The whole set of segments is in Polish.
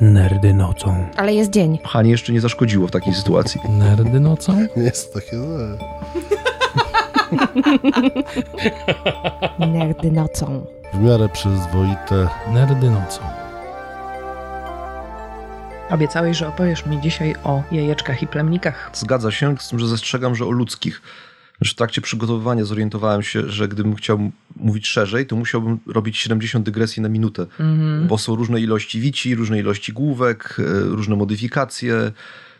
Nerdy nocą. Ale jest dzień. Pchanie jeszcze nie zaszkodziło w takiej sytuacji. Nerdy nocą? Nie jest takie złe. Nerdy nocą. W miarę przyzwoite. Nerdy nocą. Obiecałeś, że opowiesz mi dzisiaj o jajeczkach i plemnikach. Zgadza się, z tym, że zastrzegam, że o ludzkich. Już w trakcie przygotowywania zorientowałem się, że gdybym chciał mówić szerzej, to musiałbym robić 70 dygresji na minutę, bo są różne ilości wici, różne ilości główek, e, różne modyfikacje.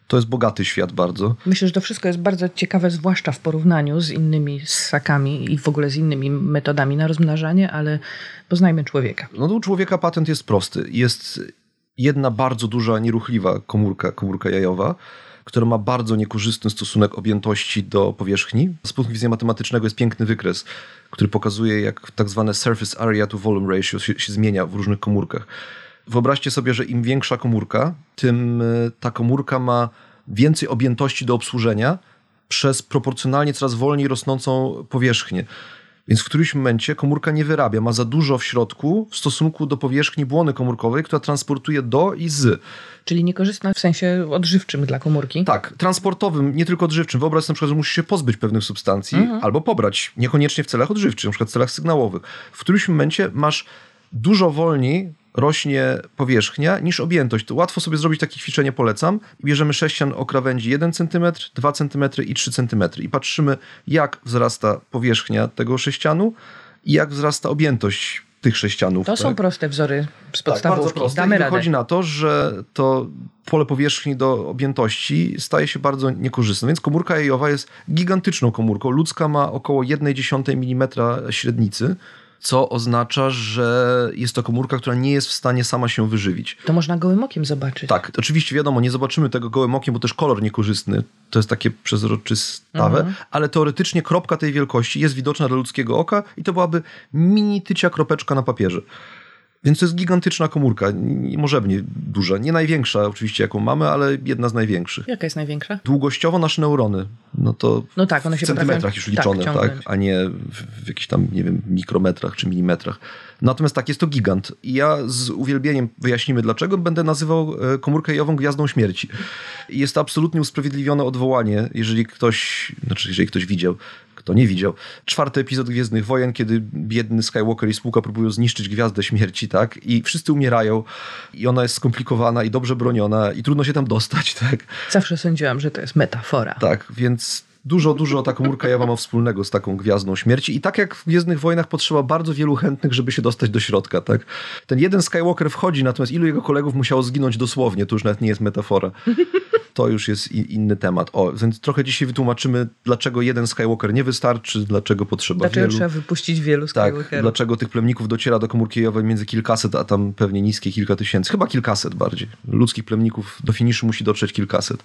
To jest bogaty świat bardzo. Myślę, że to wszystko jest bardzo ciekawe, zwłaszcza w porównaniu z innymi ssakami i w ogóle z innymi metodami na rozmnażanie, ale poznajmy człowieka. No to u człowieka patent jest prosty. Jest jedna bardzo duża, nieruchliwa komórka, komórka jajowa, która ma bardzo niekorzystny stosunek objętości do powierzchni. Z punktu widzenia matematycznego jest piękny wykres, który pokazuje, jak tak zwane surface area to volume ratio się, się zmienia w różnych komórkach. Wyobraźcie sobie, że im większa komórka, tym y, ta komórka ma więcej objętości do obsłużenia przez proporcjonalnie coraz wolniej rosnącą powierzchnię. Więc w którymś momencie komórka nie wyrabia, ma za dużo w środku w stosunku do powierzchni błony komórkowej, która transportuje do i z. Czyli niekorzystna w sensie odżywczym dla komórki. Tak, transportowym, nie tylko odżywczym. Wyobraź sobie na przykład, że musisz się pozbyć pewnych substancji albo pobrać, niekoniecznie w celach odżywczych, na przykład w celach sygnałowych. W którymś momencie masz dużo wolniej rośnie powierzchnia niż objętość. To łatwo sobie zrobić takie ćwiczenie, polecam. Bierzemy sześcian o krawędzi 1 cm, 2 cm i 3 cm i patrzymy, jak wzrasta powierzchnia tego sześcianu i jak wzrasta objętość tych sześcianów. To są tak? proste wzory z Tak, podstawówki. proste. Damy I wychodzi radę. na to, że to pole powierzchni do objętości staje się bardzo niekorzystne. Więc komórka jajowa jest gigantyczną komórką. Ludzka ma około 1,1 mm średnicy, co oznacza, że jest to komórka, która nie jest w stanie sama się wyżywić. To można gołym okiem zobaczyć. Tak, oczywiście wiadomo, nie zobaczymy tego gołym okiem, bo też kolor niekorzystny. To jest takie przezroczystawe, ale teoretycznie kropka tej wielkości jest widoczna dla ludzkiego oka i to byłaby mini tycia kropeczka na papierze. Więc to jest gigantyczna komórka, nie- możebnie duża. Nie największa oczywiście, jaką mamy, ale jedna z największych. Jaka jest największa? Długościowo nasze neurony, no to No tak, one się w centymetrach już liczone, tak, tak, a nie w, w jakichś tam, nie wiem, mikrometrach czy milimetrach. Natomiast tak, jest to gigant. I ja z uwielbieniem wyjaśnimy dlaczego, będę nazywał e, komórkę jajową gwiazdą śmierci. Jest to absolutnie usprawiedliwione odwołanie, jeżeli ktoś, znaczy jeżeli ktoś widział, kto nie widział. Czwarty epizod Gwiezdnych Wojen, kiedy biedny Skywalker i spółka próbują zniszczyć Gwiazdę Śmierci, tak? I wszyscy umierają i ona jest skomplikowana i dobrze broniona i trudno się tam dostać, tak? Zawsze sądziłam, że to jest metafora. Tak, więc dużo, dużo ta komórka jawa ma wspólnego z taką gwiazdą śmierci. I tak jak w Gwiezdnych Wojnach potrzeba bardzo wielu chętnych, żeby się dostać do środka, tak? Ten jeden Skywalker wchodzi, natomiast ilu jego kolegów musiało zginąć dosłownie, to już nawet nie jest metafora. To już jest inny temat. O, więc trochę dzisiaj wytłumaczymy, dlaczego jeden Skywalker nie wystarczy, dlaczego potrzeba Dlaczego wielu. trzeba wypuścić wielu Tak, Skywalkerów? dlaczego tych plemników dociera do komórki jajowej między kilkaset, a tam pewnie niskie kilka tysięcy. Chyba kilkaset bardziej. Ludzkich plemników do finiszu musi dotrzeć kilkaset.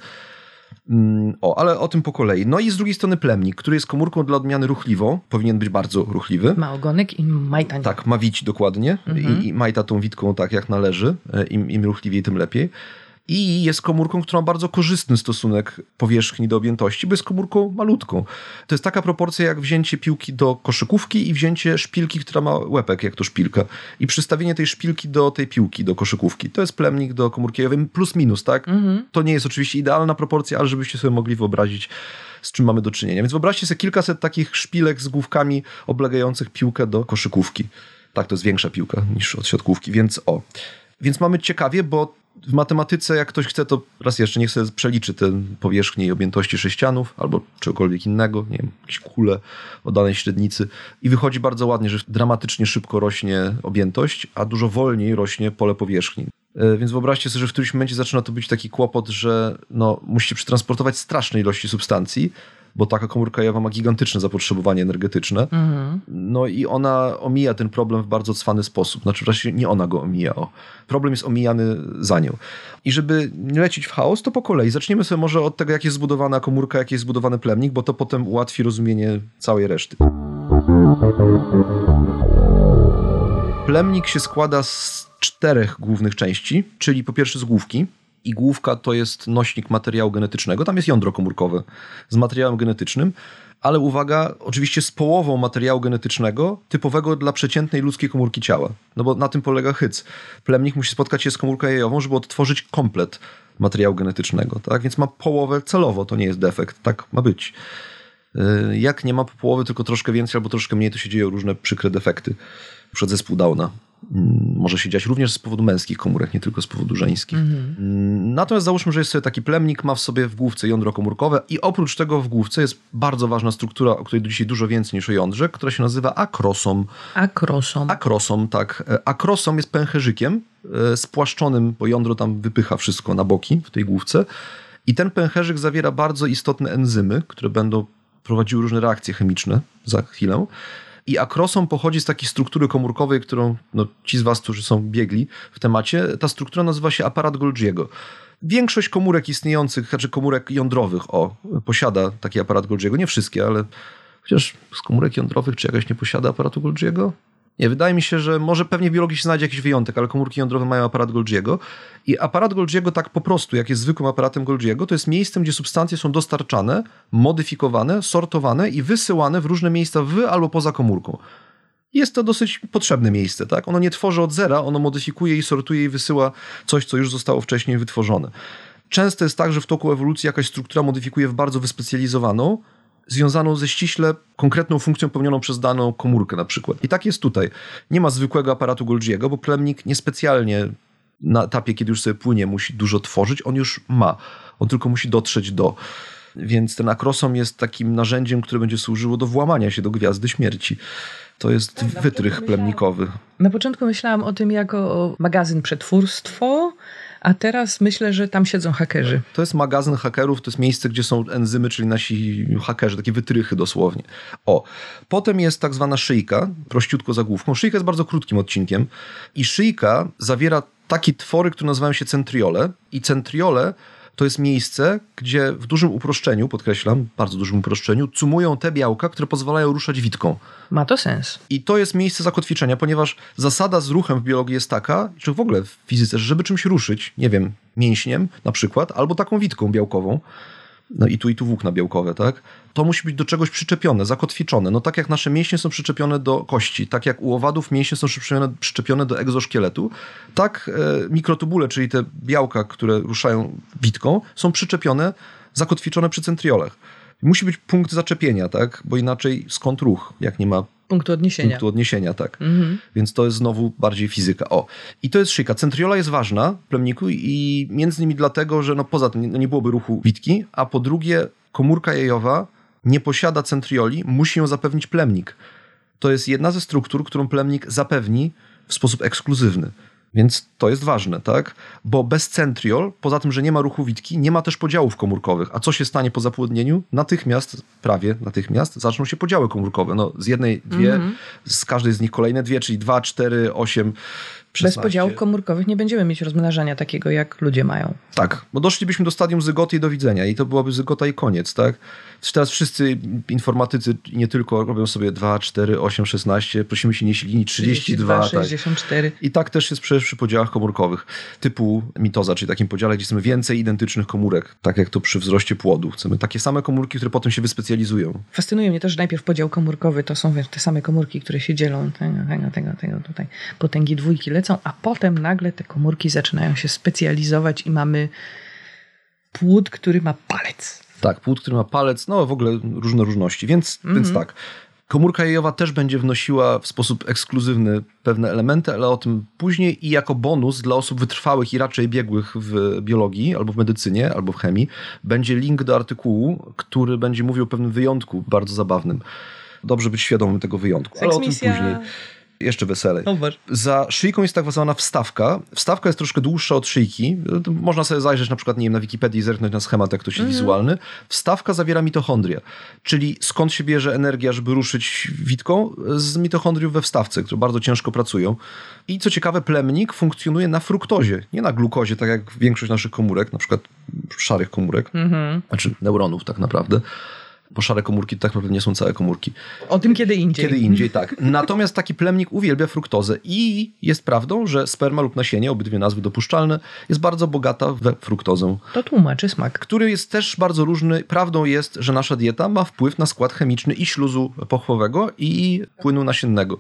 Mm, O, ale o tym po kolei. No i z drugiej strony plemnik, który jest komórką dla odmiany ruchliwą, powinien być bardzo ruchliwy. Ma ogonek i majtań. Tak, ma wić dokładnie I, i majta tą witką tak jak należy. E, Im, Im ruchliwiej, tym lepiej. I jest komórką, która ma bardzo korzystny stosunek powierzchni do objętości, bo jest komórką malutką. To jest taka proporcja jak wzięcie piłki do koszykówki i wzięcie szpilki, która ma łepek jak to szpilka. I przystawienie tej szpilki do tej piłki, do koszykówki. To jest plemnik do komórki jajowej plus minus, tak? To nie jest oczywiście idealna proporcja, ale żebyście sobie mogli wyobrazić, z czym mamy do czynienia. Więc wyobraźcie sobie kilkaset takich szpilek z główkami oblegających piłkę do koszykówki. Tak, to jest większa piłka niż od siatkówki, więc o. Więc mamy ciekawie, bo w matematyce, jak ktoś chce, to raz jeszcze niech sobie przeliczy tę powierzchnię i objętości sześcianów albo czegokolwiek innego, nie wiem, jakieś kule o danej średnicy i wychodzi bardzo ładnie, że dramatycznie szybko rośnie objętość, a dużo wolniej rośnie pole powierzchni. E, Więc wyobraźcie sobie, że w którymś momencie zaczyna to być taki kłopot, że no, musicie przetransportować straszne ilości substancji, bo taka komórka jajowa ma gigantyczne zapotrzebowanie energetyczne. No i ona omija ten problem w bardzo cwany sposób. Znaczy właściwie nie ona go omija. O. Problem jest omijany za nią. I żeby nie lecieć w chaos, to po kolei. Zaczniemy sobie może od tego, jak jest zbudowana komórka, jak jest zbudowany plemnik, bo to potem ułatwi rozumienie całej reszty. Plemnik się składa z czterech głównych części, czyli po pierwsze z główki. I główka to jest nośnik materiału genetycznego. Tam jest jądro komórkowe z materiałem genetycznym. ale uwaga, oczywiście z połową materiału genetycznego typowego dla przeciętnej ludzkiej komórki ciała. No bo na tym polega hyc. Plemnik musi spotkać się z komórką jajową, żeby odtworzyć komplet materiału genetycznego, tak? Więc ma połowę celowo, to nie jest defekt, tak ma być. Y, jak nie ma połowy, tylko troszkę więcej albo troszkę mniej, to się dzieją różne przykre defekty. Przed zespół Downa. Mm, może się dziać również z powodu męskich komórek, nie tylko z powodu żeńskich. Mm, Natomiast załóżmy, że jest sobie taki plemnik, ma w sobie w główce jądro komórkowe i oprócz tego w główce jest bardzo ważna struktura, o której dzisiaj dużo więcej niż o jądrze, która się nazywa akrosom. Akrosom. Akrosom, tak. E, akrosom jest pęcherzykiem e, spłaszczonym, bo jądro tam wypycha wszystko na boki w tej główce. I ten pęcherzyk zawiera bardzo istotne enzymy, które będą prowadziły różne reakcje chemiczne za chwilę. I akrosom pochodzi z takiej struktury komórkowej, którą no, ci z was, którzy są biegli w temacie, ta struktura nazywa się aparat Golgiego. Większość komórek istniejących, znaczy komórek jądrowych, o, posiada taki aparat Golgiego. Nie wszystkie, ale chociaż z komórek jądrowych czy jakaś nie posiada aparatu Golgiego? Nie, wydaje mi się, że może pewnie w biologii się znajdzie jakiś wyjątek, ale komórki jądrowe mają aparat Golgiego i aparat Golgiego tak po prostu, jak jest zwykłym aparatem Golgiego, to jest miejscem, gdzie substancje są dostarczane, modyfikowane, sortowane i wysyłane w różne miejsca w albo poza komórką. Jest to dosyć potrzebne miejsce, tak? Ono nie tworzy od zera, ono modyfikuje i sortuje i wysyła coś, co już zostało wcześniej wytworzone. Często jest tak, że w toku ewolucji jakaś struktura modyfikuje w bardzo wyspecjalizowaną, związaną ze ściśle konkretną funkcją pełnioną przez daną komórkę na przykład. I tak jest tutaj. Nie ma zwykłego aparatu Golgiego, bo plemnik niespecjalnie na etapie, kiedy już sobie płynie, musi dużo tworzyć. On już ma. On tylko musi dotrzeć do. Więc ten akrosom jest takim narzędziem, które będzie służyło do włamania się do gwiazdy śmierci. To jest tak, wytrych plemnikowy. Na początku myślałam o tym jako magazyn przetwórstwo, a teraz myślę, że tam siedzą hakerzy. To jest magazyn hakerów, to jest miejsce, gdzie są enzymy, czyli nasi hakerzy, takie wytrychy dosłownie. O, potem jest tak zwana szyjka, prościutko zagłówką. Szyjka jest bardzo krótkim odcinkiem i szyjka zawiera takie twory, które nazywają się centriole i centriole to jest miejsce, gdzie w dużym uproszczeniu, podkreślam, bardzo dużym uproszczeniu, cumują te białka, które pozwalają ruszać witką. Ma to sens. I to jest miejsce zakotwiczenia, ponieważ zasada z ruchem w biologii jest taka, czy w ogóle w fizyce, że żeby czymś ruszyć, nie wiem, mięśniem na przykład, albo taką witką białkową, no i tu i tu włókna białkowe, tak? To musi być do czegoś przyczepione, zakotwiczone. No tak jak nasze mięśnie są przyczepione do kości, tak jak u owadów mięśnie są przyczepione, przyczepione do egzoszkieletu, tak e, mikrotubule, czyli te białka, które ruszają witką, są przyczepione, zakotwiczone przy centriolach. Musi być punkt zaczepienia, tak? Bo inaczej skąd ruch, jak nie ma punktu odniesienia. Punktu odniesienia, tak. Mhm. Więc to jest znowu bardziej fizyka. O, i to jest szyjka. Centriola jest ważna w plemniku i między innymi dlatego, że no poza tym nie byłoby ruchu witki, a po drugie komórka jajowa nie posiada centrioli, musi ją zapewnić plemnik. To jest jedna ze struktur, którą plemnik zapewni w sposób ekskluzywny. Więc to jest ważne, tak? Bo bez centriol, poza tym, że nie ma ruchu witki, nie ma też podziałów komórkowych. A co się stanie po zapłodnieniu? Natychmiast, prawie natychmiast, zaczną się podziały komórkowe. No, z jednej dwie, mm -hmm. z każdej z nich kolejne dwie, czyli dwa, cztery, osiem, 16. Bez podziałów komórkowych nie będziemy mieć rozmnażania takiego, jak ludzie mają. Tak, bo doszlibyśmy do stadium zygoty i do widzenia i to byłaby zygota i koniec, tak? Teraz wszyscy informatycy nie tylko robią sobie 2, 4, 8, 16, prosimy się nie silni 32, 32 64. Tak. I tak też jest przecież przy podziałach komórkowych typu mitoza, czyli takim podziale, gdzie chcemy więcej identycznych komórek, tak jak to przy wzroście płodu. Chcemy takie same komórki, które potem się wyspecjalizują. Fascynuje mnie też, że najpierw podział komórkowy to są wiesz, te same komórki, które się dzielą, tego, tego, tego, tego tutaj, potęgi dwójki lecą, a potem nagle te komórki zaczynają się specjalizować i mamy płód, który ma palec. Tak, płód, który ma palec, no w ogóle różne różności. Więc, mm -hmm. więc tak, komórka jajowa też będzie wnosiła w sposób ekskluzywny pewne elementy, ale o tym później i jako bonus dla osób wytrwałych i raczej biegłych w biologii, albo w medycynie, albo w chemii, będzie link do artykułu, który będzie mówił o pewnym wyjątku bardzo zabawnym. Dobrze być świadomym tego wyjątku, ale o tym później jeszcze weselej. Za szyjką jest tak zwana wstawka. Wstawka jest troszkę dłuższa od szyjki. Można sobie zajrzeć na przykład, nie wiem, na Wikipedii i zerknąć na schemat, jak to się mm -hmm. wizualny. Wstawka zawiera mitochondria, czyli skąd się bierze energia, żeby ruszyć witką? Z mitochondriów we wstawce, które bardzo ciężko pracują. I co ciekawe, plemnik funkcjonuje na fruktozie, nie na glukozie, tak jak większość naszych komórek, na przykład szarych komórek, mm -hmm. znaczy neuronów tak naprawdę. Bo szare komórki to tak naprawdę nie są całe komórki. O tym kiedy indziej. Kiedy indziej, tak. Natomiast taki plemnik uwielbia fruktozę i jest prawdą, że sperma lub nasienie, obydwie nazwy dopuszczalne, jest bardzo bogata we fruktozę, To tłumaczy smak. który jest też bardzo różny. Prawdą jest, że nasza dieta ma wpływ na skład chemiczny i śluzu pochwowego i płynu nasiennego.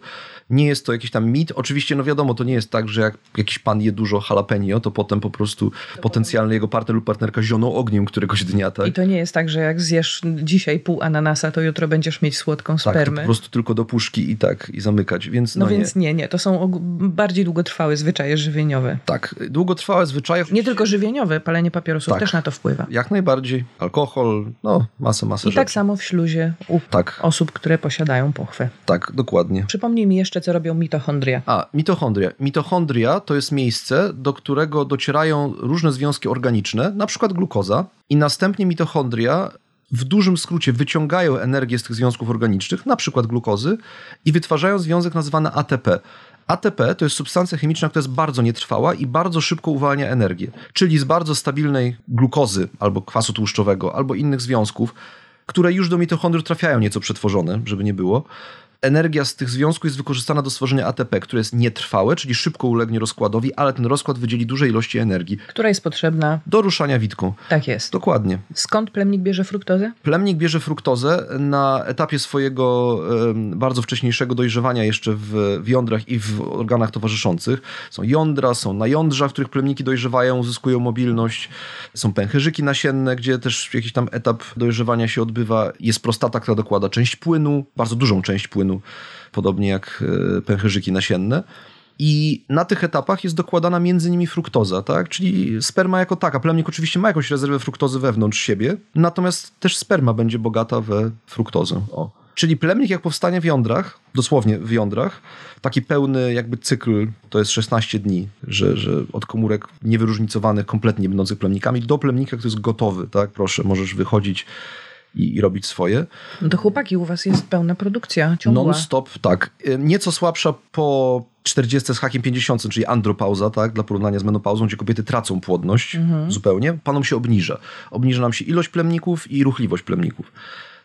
Nie jest to jakiś tam mit. Oczywiście, no wiadomo, to nie jest tak, że jak jakiś pan je dużo jalapeno, to potem po prostu potencjalny jego partner lub partnerka zioną ogniem któregoś dnia, tak? I to nie jest tak, że jak zjesz dzisiaj pół ananasa, to jutro będziesz mieć słodką tak, spermę. po prostu tylko do puszki i tak, i zamykać, więc No, no, więc nie. nie, nie. To są bardziej długotrwałe zwyczaje żywieniowe. Tak, długotrwałe zwyczaje. Nie tylko żywieniowe, palenie papierosów Tak. też na to wpływa. Jak najbardziej. Alkohol, no, masę, masę I rzeczy. tak samo w śluzie u Tak. osób, które posiadają pochwę. Tak, dokładnie. Przypomnij mi jeszcze, co robią mitochondria. A, mitochondria. Mitochondria to jest miejsce, do którego docierają różne związki organiczne, na przykład glukoza, i następnie mitochondria w dużym skrócie wyciągają energię z tych związków organicznych, na przykład glukozy, i wytwarzają związek nazywany ATP. ATP to jest substancja chemiczna, która jest bardzo nietrwała i bardzo szybko uwalnia energię. Czyli z bardzo stabilnej glukozy albo kwasu tłuszczowego, albo innych związków, które już do mitochondriów trafiają nieco przetworzone, żeby nie było. Energia z tych związków jest wykorzystana do stworzenia ATP, które jest nietrwałe, czyli szybko ulegnie rozkładowi, ale ten rozkład wydzieli duże ilości energii Która jest potrzebna? do ruszania witką. Tak jest. Dokładnie. Skąd plemnik bierze fruktozę? Plemnik bierze fruktozę na etapie swojego em, bardzo wcześniejszego dojrzewania jeszcze w, w jądrach i w organach towarzyszących. Są jądra, są najądrza, w których plemniki dojrzewają, uzyskują mobilność. Są pęcherzyki nasienne, gdzie też jakiś tam etap dojrzewania się odbywa. Jest prostata, która dokłada część płynu, bardzo dużą część płynu, podobnie jak e, pęcherzyki nasienne. I na tych etapach jest dokładana między nimi fruktoza, tak? Czyli sperma jako taka. Plemnik oczywiście ma jakąś rezerwę fruktozy wewnątrz siebie, natomiast też sperma będzie bogata we fruktozę. O. Czyli plemnik jak powstanie w jądrach, dosłownie w jądrach, taki pełny jakby cykl, to jest 16 dni, że, że od komórek niewyróżnicowanych, kompletnie będących plemnikami, do plemnika, który jest gotowy, tak? Proszę, możesz wychodzić i, i robić swoje. No to chłopaki, u was jest pełna produkcja ciągła. Non-stop, tak. Y, Nieco słabsza po 40 z hakiem 50, czyli andropauza, tak, dla porównania z menopauzą, gdzie kobiety tracą płodność zupełnie. Panom się obniża. Obniża nam się ilość plemników i ruchliwość plemników.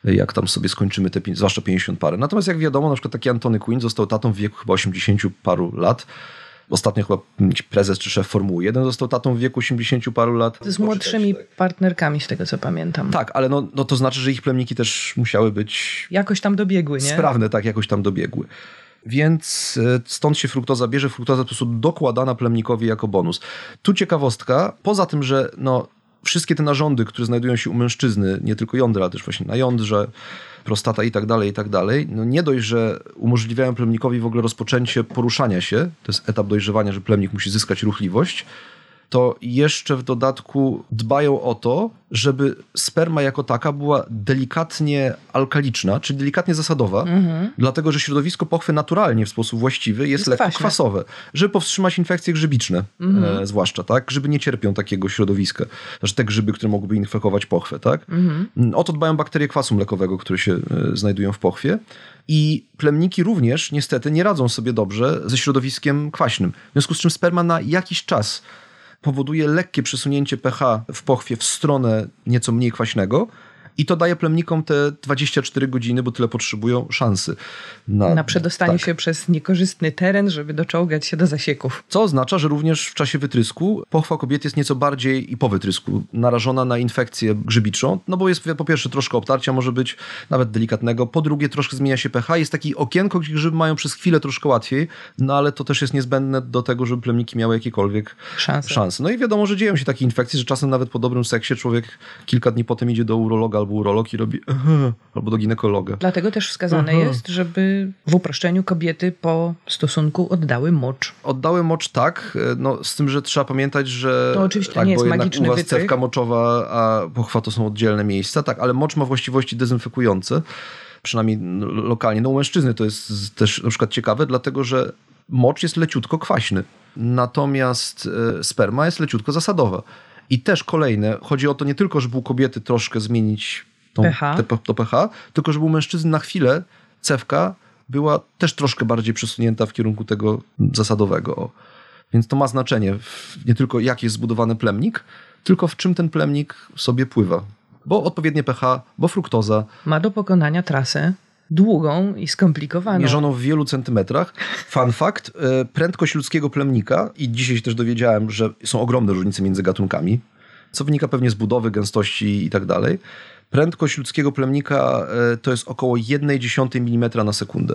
Y, Jak tam sobie skończymy te, zwłaszcza 50 parę. Natomiast jak wiadomo, na przykład taki Antony Quinn został tatą w wieku chyba 80 paru lat. Ostatnio chyba prezes czy szef Formuły 1 został tatą w wieku 80 paru lat. Z młodszymi partnerkami, z tego co pamiętam. Tak, ale no, no to znaczy, że ich plemniki też musiały być Jakoś tam dobiegły, nie? sprawne, tak jakoś tam dobiegły. Więc e, stąd się fruktoza bierze, fruktoza po prostu dokładana plemnikowi jako bonus. Tu ciekawostka, poza tym, że no, wszystkie te narządy, które znajdują się u mężczyzny, nie tylko jądra, ale też właśnie na jądrze, prostata i tak dalej, i tak dalej, no nie dość, że umożliwiają plemnikowi w ogóle rozpoczęcie poruszania się, to jest etap dojrzewania, że plemnik musi zyskać ruchliwość, to jeszcze w dodatku dbają o to, żeby sperma jako taka była delikatnie alkaliczna, czyli delikatnie zasadowa, dlatego że środowisko pochwy naturalnie w sposób właściwy jest, Jest lekko kwaśne. kwasowe, żeby powstrzymać infekcje grzybiczne, e, zwłaszcza, tak? Grzyby nie cierpią takiego środowiska, znaczy te grzyby, które mogłyby infekować pochwę, tak? Mm, O to dbają bakterie kwasu mlekowego, które się e, znajdują w pochwie. I plemniki również niestety nie radzą sobie dobrze ze środowiskiem kwaśnym. W związku z czym sperma na jakiś czas powoduje lekkie przesunięcie pH w pochwie w stronę nieco mniej kwaśnego i to daje plemnikom te 24 godziny, bo tyle potrzebują szansy. Na przedostanie tak. się przez niekorzystny teren, żeby doczołgać się do zasieków. Co oznacza, że również w czasie wytrysku pochwa kobiety jest nieco bardziej i po wytrysku narażona na infekcję grzybiczą, no bo jest po pierwsze troszkę obtarcia może być, nawet delikatnego, po drugie troszkę zmienia się pH, jest takie okienko, gdzie grzyby mają przez chwilę troszkę łatwiej, no ale to też jest niezbędne do tego, żeby plemniki miały jakiekolwiek Szanse. szanse. No i wiadomo, że dzieją się takie infekcje, że czasem nawet po dobrym seksie człowiek kilka dni potem idzie do urologa albo urolog i robi albo do ginekologa. Dlatego też wskazane Mhm. jest, żeby w uproszczeniu kobiety po stosunku oddały mocz. Oddały mocz tak, no z tym, że trzeba pamiętać, że To oczywiście tak, nie jest magiczny u was wytrych. cewka moczowa, a pochwa to są oddzielne miejsca, tak, ale mocz ma właściwości dezynfekujące, przynajmniej lokalnie. No u mężczyzny to jest też na przykład ciekawe, dlatego że mocz jest leciutko kwaśny, natomiast e, sperma jest leciutko zasadowa. I też kolejne, chodzi o to nie tylko, żeby u kobiety troszkę zmienić tą, pH. Te, to pH, tylko żeby u mężczyzny na chwilę cewka była też troszkę bardziej przesunięta w kierunku tego zasadowego. Więc to ma znaczenie nie tylko jak jest zbudowany plemnik, tylko w czym ten plemnik sobie pływa. bo odpowiednie pH, bo fruktoza, Ma do pokonania trasę długą i skomplikowaną. mierzoną w wielu centymetrach. Fun fact, e, prędkość ludzkiego plemnika, i dzisiaj się też dowiedziałem, że są ogromne różnice między gatunkami, co wynika pewnie z budowy, gęstości i tak dalej. Prędkość ludzkiego plemnika e, to jest około 1,1 mm na sekundę.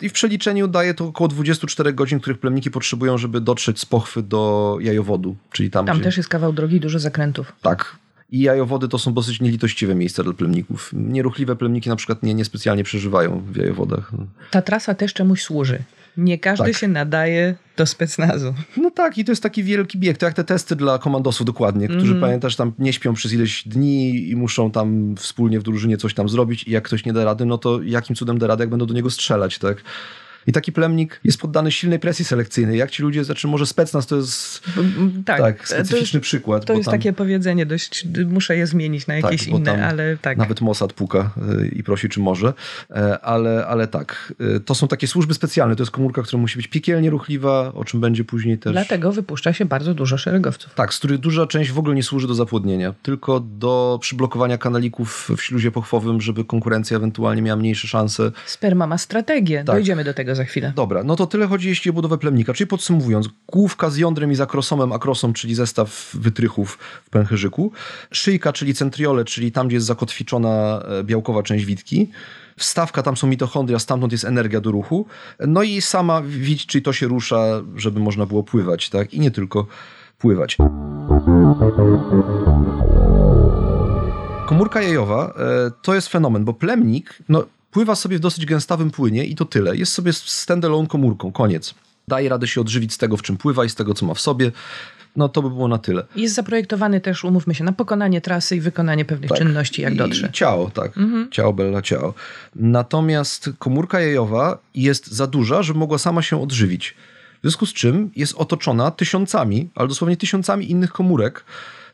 I w przeliczeniu daje to około 24 godzin, których plemniki potrzebują, żeby dotrzeć z pochwy do jajowodu, czyli tam, Tam gdzie... też jest kawał drogi, dużo zakrętów. Tak. I jajowody to są dosyć nielitościwe miejsca dla plemników. Nieruchliwe plemniki na przykład nie, niespecjalnie przeżywają w jajowodach. Ta trasa też czemuś służy. Nie każdy Tak. się nadaje do specnazu. No tak, i to jest taki wielki bieg. To jak te testy dla komandosów dokładnie, którzy Mhm. pamiętasz tam nie śpią przez ileś dni i muszą tam wspólnie w drużynie coś tam zrobić i jak ktoś nie da rady, no to jakim cudem da radę, jak będą do niego strzelać, tak? I taki plemnik jest poddany silnej presji selekcyjnej. Jak ci ludzie, znaczy może specnaz to jest Tak, tak, to- specyficzny przykład. To jest tam takie powiedzenie dość, muszę je zmienić na jakieś Tak, inne, ale tak. Nawet Mossad puka y, i prosi, czy może. E, Ale, ale tak, y, to są takie służby specjalne. To jest komórka, która musi być piekielnie ruchliwa, o czym będzie później też. Dlatego wypuszcza się bardzo dużo szeregowców. Tak, z których duża część w ogóle nie służy do zapłodnienia, tylko do przyblokowania kanalików w śluzie pochwowym, żeby konkurencja ewentualnie miała mniejsze szanse. Sperma ma strategię. Tak. Dojdziemy do tego za chwilę. Dobra, no to tyle chodzi jeśli o budowę plemnika. Czyli podsumowując, główka z jądrem i z akrosomem, akrosą, czyli zestaw wytrychów w pęcherzyku, szyjka, czyli centriole, czyli tam, gdzie jest zakotwiczona e, białkowa część witki, wstawka, tam są mitochondria, stamtąd jest energia do ruchu, no i sama wić, czyli to się rusza, żeby można było pływać, tak? I nie tylko pływać. Komórka jajowa e, to jest fenomen, bo plemnik no, pływa sobie w dosyć gęstawym płynie i to tyle. Jest sobie standalone komórką, koniec. Daje radę się odżywić z tego, w czym pływa i z tego, co ma w sobie. No to by było na tyle. Jest zaprojektowany też, umówmy się, na pokonanie trasy i wykonanie pewnych Tak. czynności, jak I dotrze. Ciało, tak. Ciało, bella, ciało. Natomiast komórka jajowa jest za duża, żeby mogła sama się odżywić. W związku z czym jest otoczona tysiącami, ale dosłownie tysiącami innych komórek.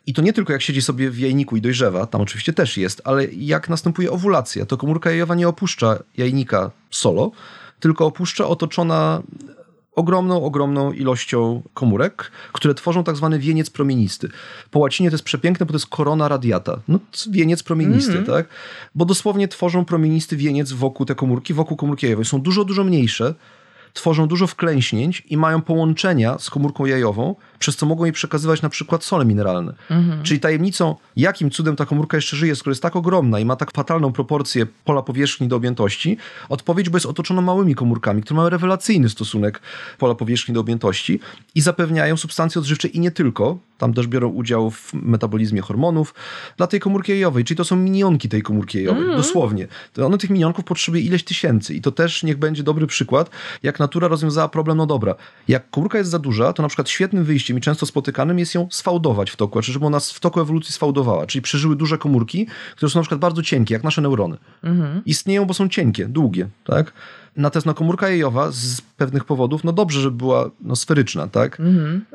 I to nie tylko jak siedzi sobie w jajniku i dojrzewa, tam oczywiście też jest, ale jak następuje owulacja, to komórka jajowa nie opuszcza jajnika solo, tylko opuszcza otoczona ogromną, ogromną ilością komórek, które tworzą tak zwany wieniec promienisty. Po łacinie to jest przepiękne, bo to jest korona radiata. No, wieniec promienisty, tak? Bo dosłownie tworzą promienisty wieniec wokół te komórki, wokół komórki jajowej. Są dużo, dużo mniejsze, tworzą dużo wklęśnięć i mają połączenia z komórką jajową, przez co mogą jej przekazywać na przykład sole mineralne. Czyli tajemnicą, jakim cudem ta komórka jeszcze żyje, skoro jest tak ogromna i ma tak fatalną proporcję pola powierzchni do objętości, odpowiedź, bo jest otoczona małymi komórkami, które mają rewelacyjny stosunek pola powierzchni do objętości i zapewniają substancje odżywcze i nie tylko, tam też biorą udział w metabolizmie hormonów dla tej komórki jajowej, czyli to są minionki tej komórki jajowej, dosłownie. To one tych minionków potrzebuje ileś tysięcy i to też niech będzie dobry przykład, jak natura rozwiązała problem, no dobra, jak komórka jest za duża, to na przykład świetnym wyjściem i często spotykanym jest ją sfałdować w toku, znaczy żeby ona w toku ewolucji sfałdowała, czyli przeżyły duże komórki, które są na przykład bardzo cienkie, jak nasze neurony. Istnieją, bo są cienkie, długie, tak? Natomiast no, komórka jajowa z pewnych powodów, no dobrze, żeby była no, sferyczna, tak?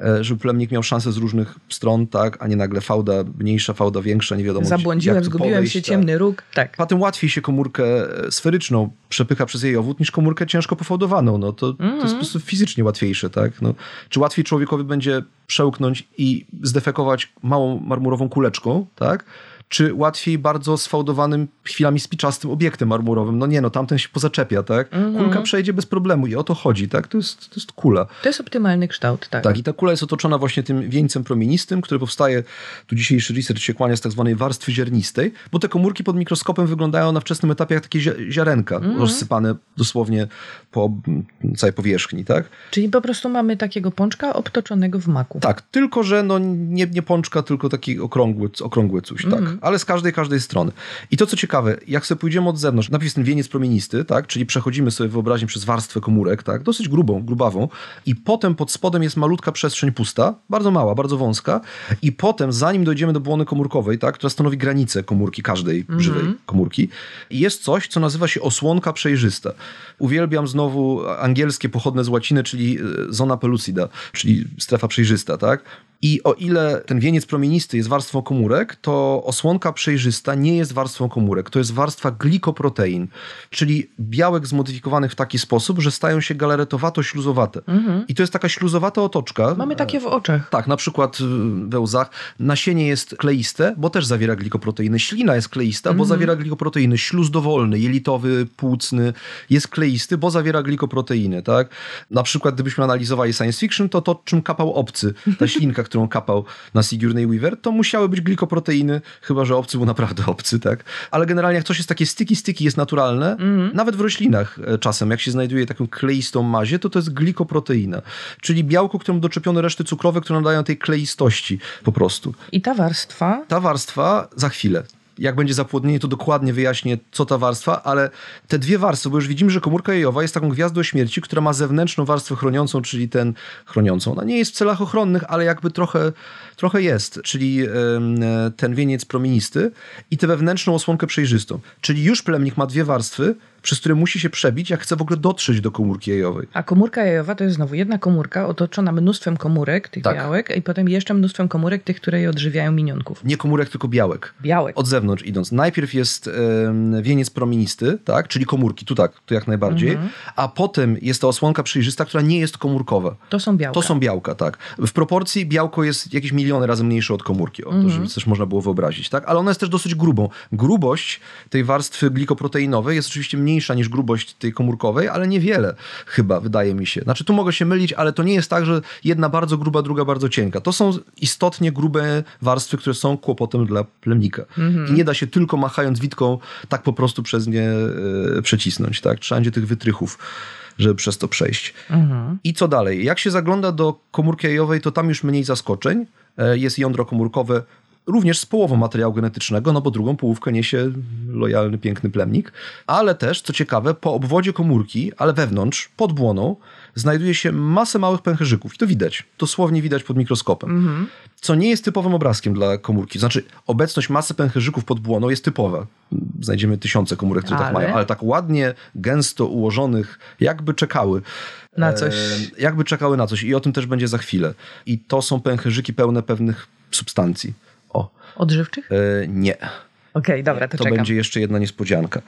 E, Żeby plemnik miał szansę z różnych stron, tak? A nie nagle fałda mniejsza, fałda większa, nie wiadomo Zabłądziłem, zgubiłem podejść, się, tak? ciemny róg. Tak. A tym łatwiej się komórkę e, sferyczną przepycha przez jajowód niż komórkę ciężko pofałdowaną. No to, to jest po prostu fizycznie łatwiejsze, tak? No, czy łatwiej człowiekowi będzie przełknąć i zdefekować małą marmurową kuleczką, tak? Czy łatwiej bardzo sfałdowanym, chwilami spiczastym obiektem marmurowym? No nie, no tamten się pozaczepia, tak? Kulka przejdzie bez problemu i o to chodzi, tak? To jest, to jest kula. To jest optymalny kształt, tak. Tak, i ta kula jest otoczona właśnie tym wieńcem promienistym, który powstaje, tu dzisiejszy research się kłania z tak zwanej warstwy ziarnistej, bo te komórki pod mikroskopem wyglądają na wczesnym etapie jak takie zia- ziarenka, rozsypane dosłownie po całej powierzchni, tak? Czyli po prostu mamy takiego pączka obtoczonego w maku. Tak, tylko że no nie, nie pączka, tylko taki okrągły, okrągły coś, tak? Ale z każdej, każdej strony. I to, co ciekawe, jak sobie pójdziemy od zewnątrz, jest ten wieniec promienisty, tak? Czyli przechodzimy sobie wyobraźnię przez warstwę komórek, tak? Dosyć grubą, grubawą. I potem pod spodem jest malutka przestrzeń pusta, bardzo mała, bardzo wąska. I potem, zanim dojdziemy do błony komórkowej, tak? Która stanowi granicę komórki, każdej żywej komórki, jest coś, co nazywa się osłonka przejrzysta. Uwielbiam znowu angielskie pochodne z łaciny, czyli e, zona pellucida, czyli strefa przejrzysta, tak? I o ile ten wieniec promienisty jest warstwą komórek, to osłonka przejrzysta nie jest warstwą komórek. To jest warstwa glikoprotein, czyli białek zmodyfikowanych w taki sposób, że stają się galaretowato-śluzowate. I to jest taka śluzowata otoczka. Mamy takie w oczach. Tak, na przykład we łzach. Nasienie jest kleiste, bo też zawiera glikoproteiny. Ślina jest kleista, bo zawiera glikoproteiny. Śluz dowolny, jelitowy, płucny jest kleisty, bo zawiera glikoproteiny, tak? Na przykład gdybyśmy analizowali science fiction, to to, czym kapał obcy, ta ślinka, którą kapał na Sigourney Weaver, to musiały być glikoproteiny, chyba, że obcy był naprawdę obcy, tak? Ale generalnie jak coś jest takie sticky, sticky, jest naturalne, nawet w roślinach e, czasem, jak się znajduje taką kleistą mazię, to to jest glikoproteina, czyli białko, któremu doczepione reszty cukrowe, które nadają tej kleistości po prostu. I ta warstwa Ta warstwa za chwilę. Jak będzie zapłodnienie, to dokładnie wyjaśnię, co ta warstwa, ale te dwie warstwy, bo już widzimy, że komórka jajowa jest taką gwiazdą śmierci, która ma zewnętrzną warstwę chroniącą, czyli ten chroniącą. Ona nie jest w celach ochronnych, ale jakby trochę, trochę jest, czyli ten wieniec promienisty i tę wewnętrzną osłonkę przejrzystą. Czyli już plemnik ma dwie warstwy, przez które musi się przebić, jak chce w ogóle dotrzeć do komórki jajowej. A komórka jajowa to jest znowu jedna komórka otoczona mnóstwem komórek, tych Tak. białek, i potem jeszcze mnóstwem komórek, tych, które je odżywiają minionków. Nie komórek, tylko białek. Białek. Od zewnątrz idąc. Najpierw jest em, wieniec promienisty, tak? czyli komórki, tu tak, tu jak najbardziej, a potem jest ta osłonka przejrzysta, która nie jest komórkowa. To są białka. To są białka, tak. W proporcji białko jest jakieś miliony razy mniejsze od komórki, o, to żeby też można było wyobrazić, tak? Ale ona jest też dosyć grubą. Grubość tej warstwy glikoproteinowej jest oczywiście mniejsza niż grubość tej komórkowej, ale niewiele chyba, wydaje mi się. Znaczy tu mogę się mylić, ale to nie jest tak, że jedna bardzo gruba, druga bardzo cienka. To są istotnie grube warstwy, które są kłopotem dla plemnika. I nie da się tylko machając witką tak po prostu przez nie e, przecisnąć, tak? Trzeba będzie tych wytrychów żeby przez to przejść. I co dalej? Jak się zagląda do komórki jajowej, to tam już mniej zaskoczeń. E, Jest jądro komórkowe również z połową materiału genetycznego, no bo drugą połówkę niesie lojalny, piękny plemnik. Ale też, co ciekawe, po obwodzie komórki, ale wewnątrz, pod błoną, znajduje się masę małych pęcherzyków. I to widać. Dosłownie widać pod mikroskopem. Co nie jest typowym obrazkiem dla komórki. Znaczy, obecność masy pęcherzyków pod błoną jest typowa. Znajdziemy tysiące komórek, które tak Ale? mają, ale tak ładnie, gęsto ułożonych, jakby czekały. Na coś. E, jakby czekały na coś. I o tym też będzie za chwilę. I to są pęcherzyki pełne pewnych substancji. O, Odżywczych? e, nie. Okej, dobra, to, To czekam. będzie jeszcze jedna niespodzianka.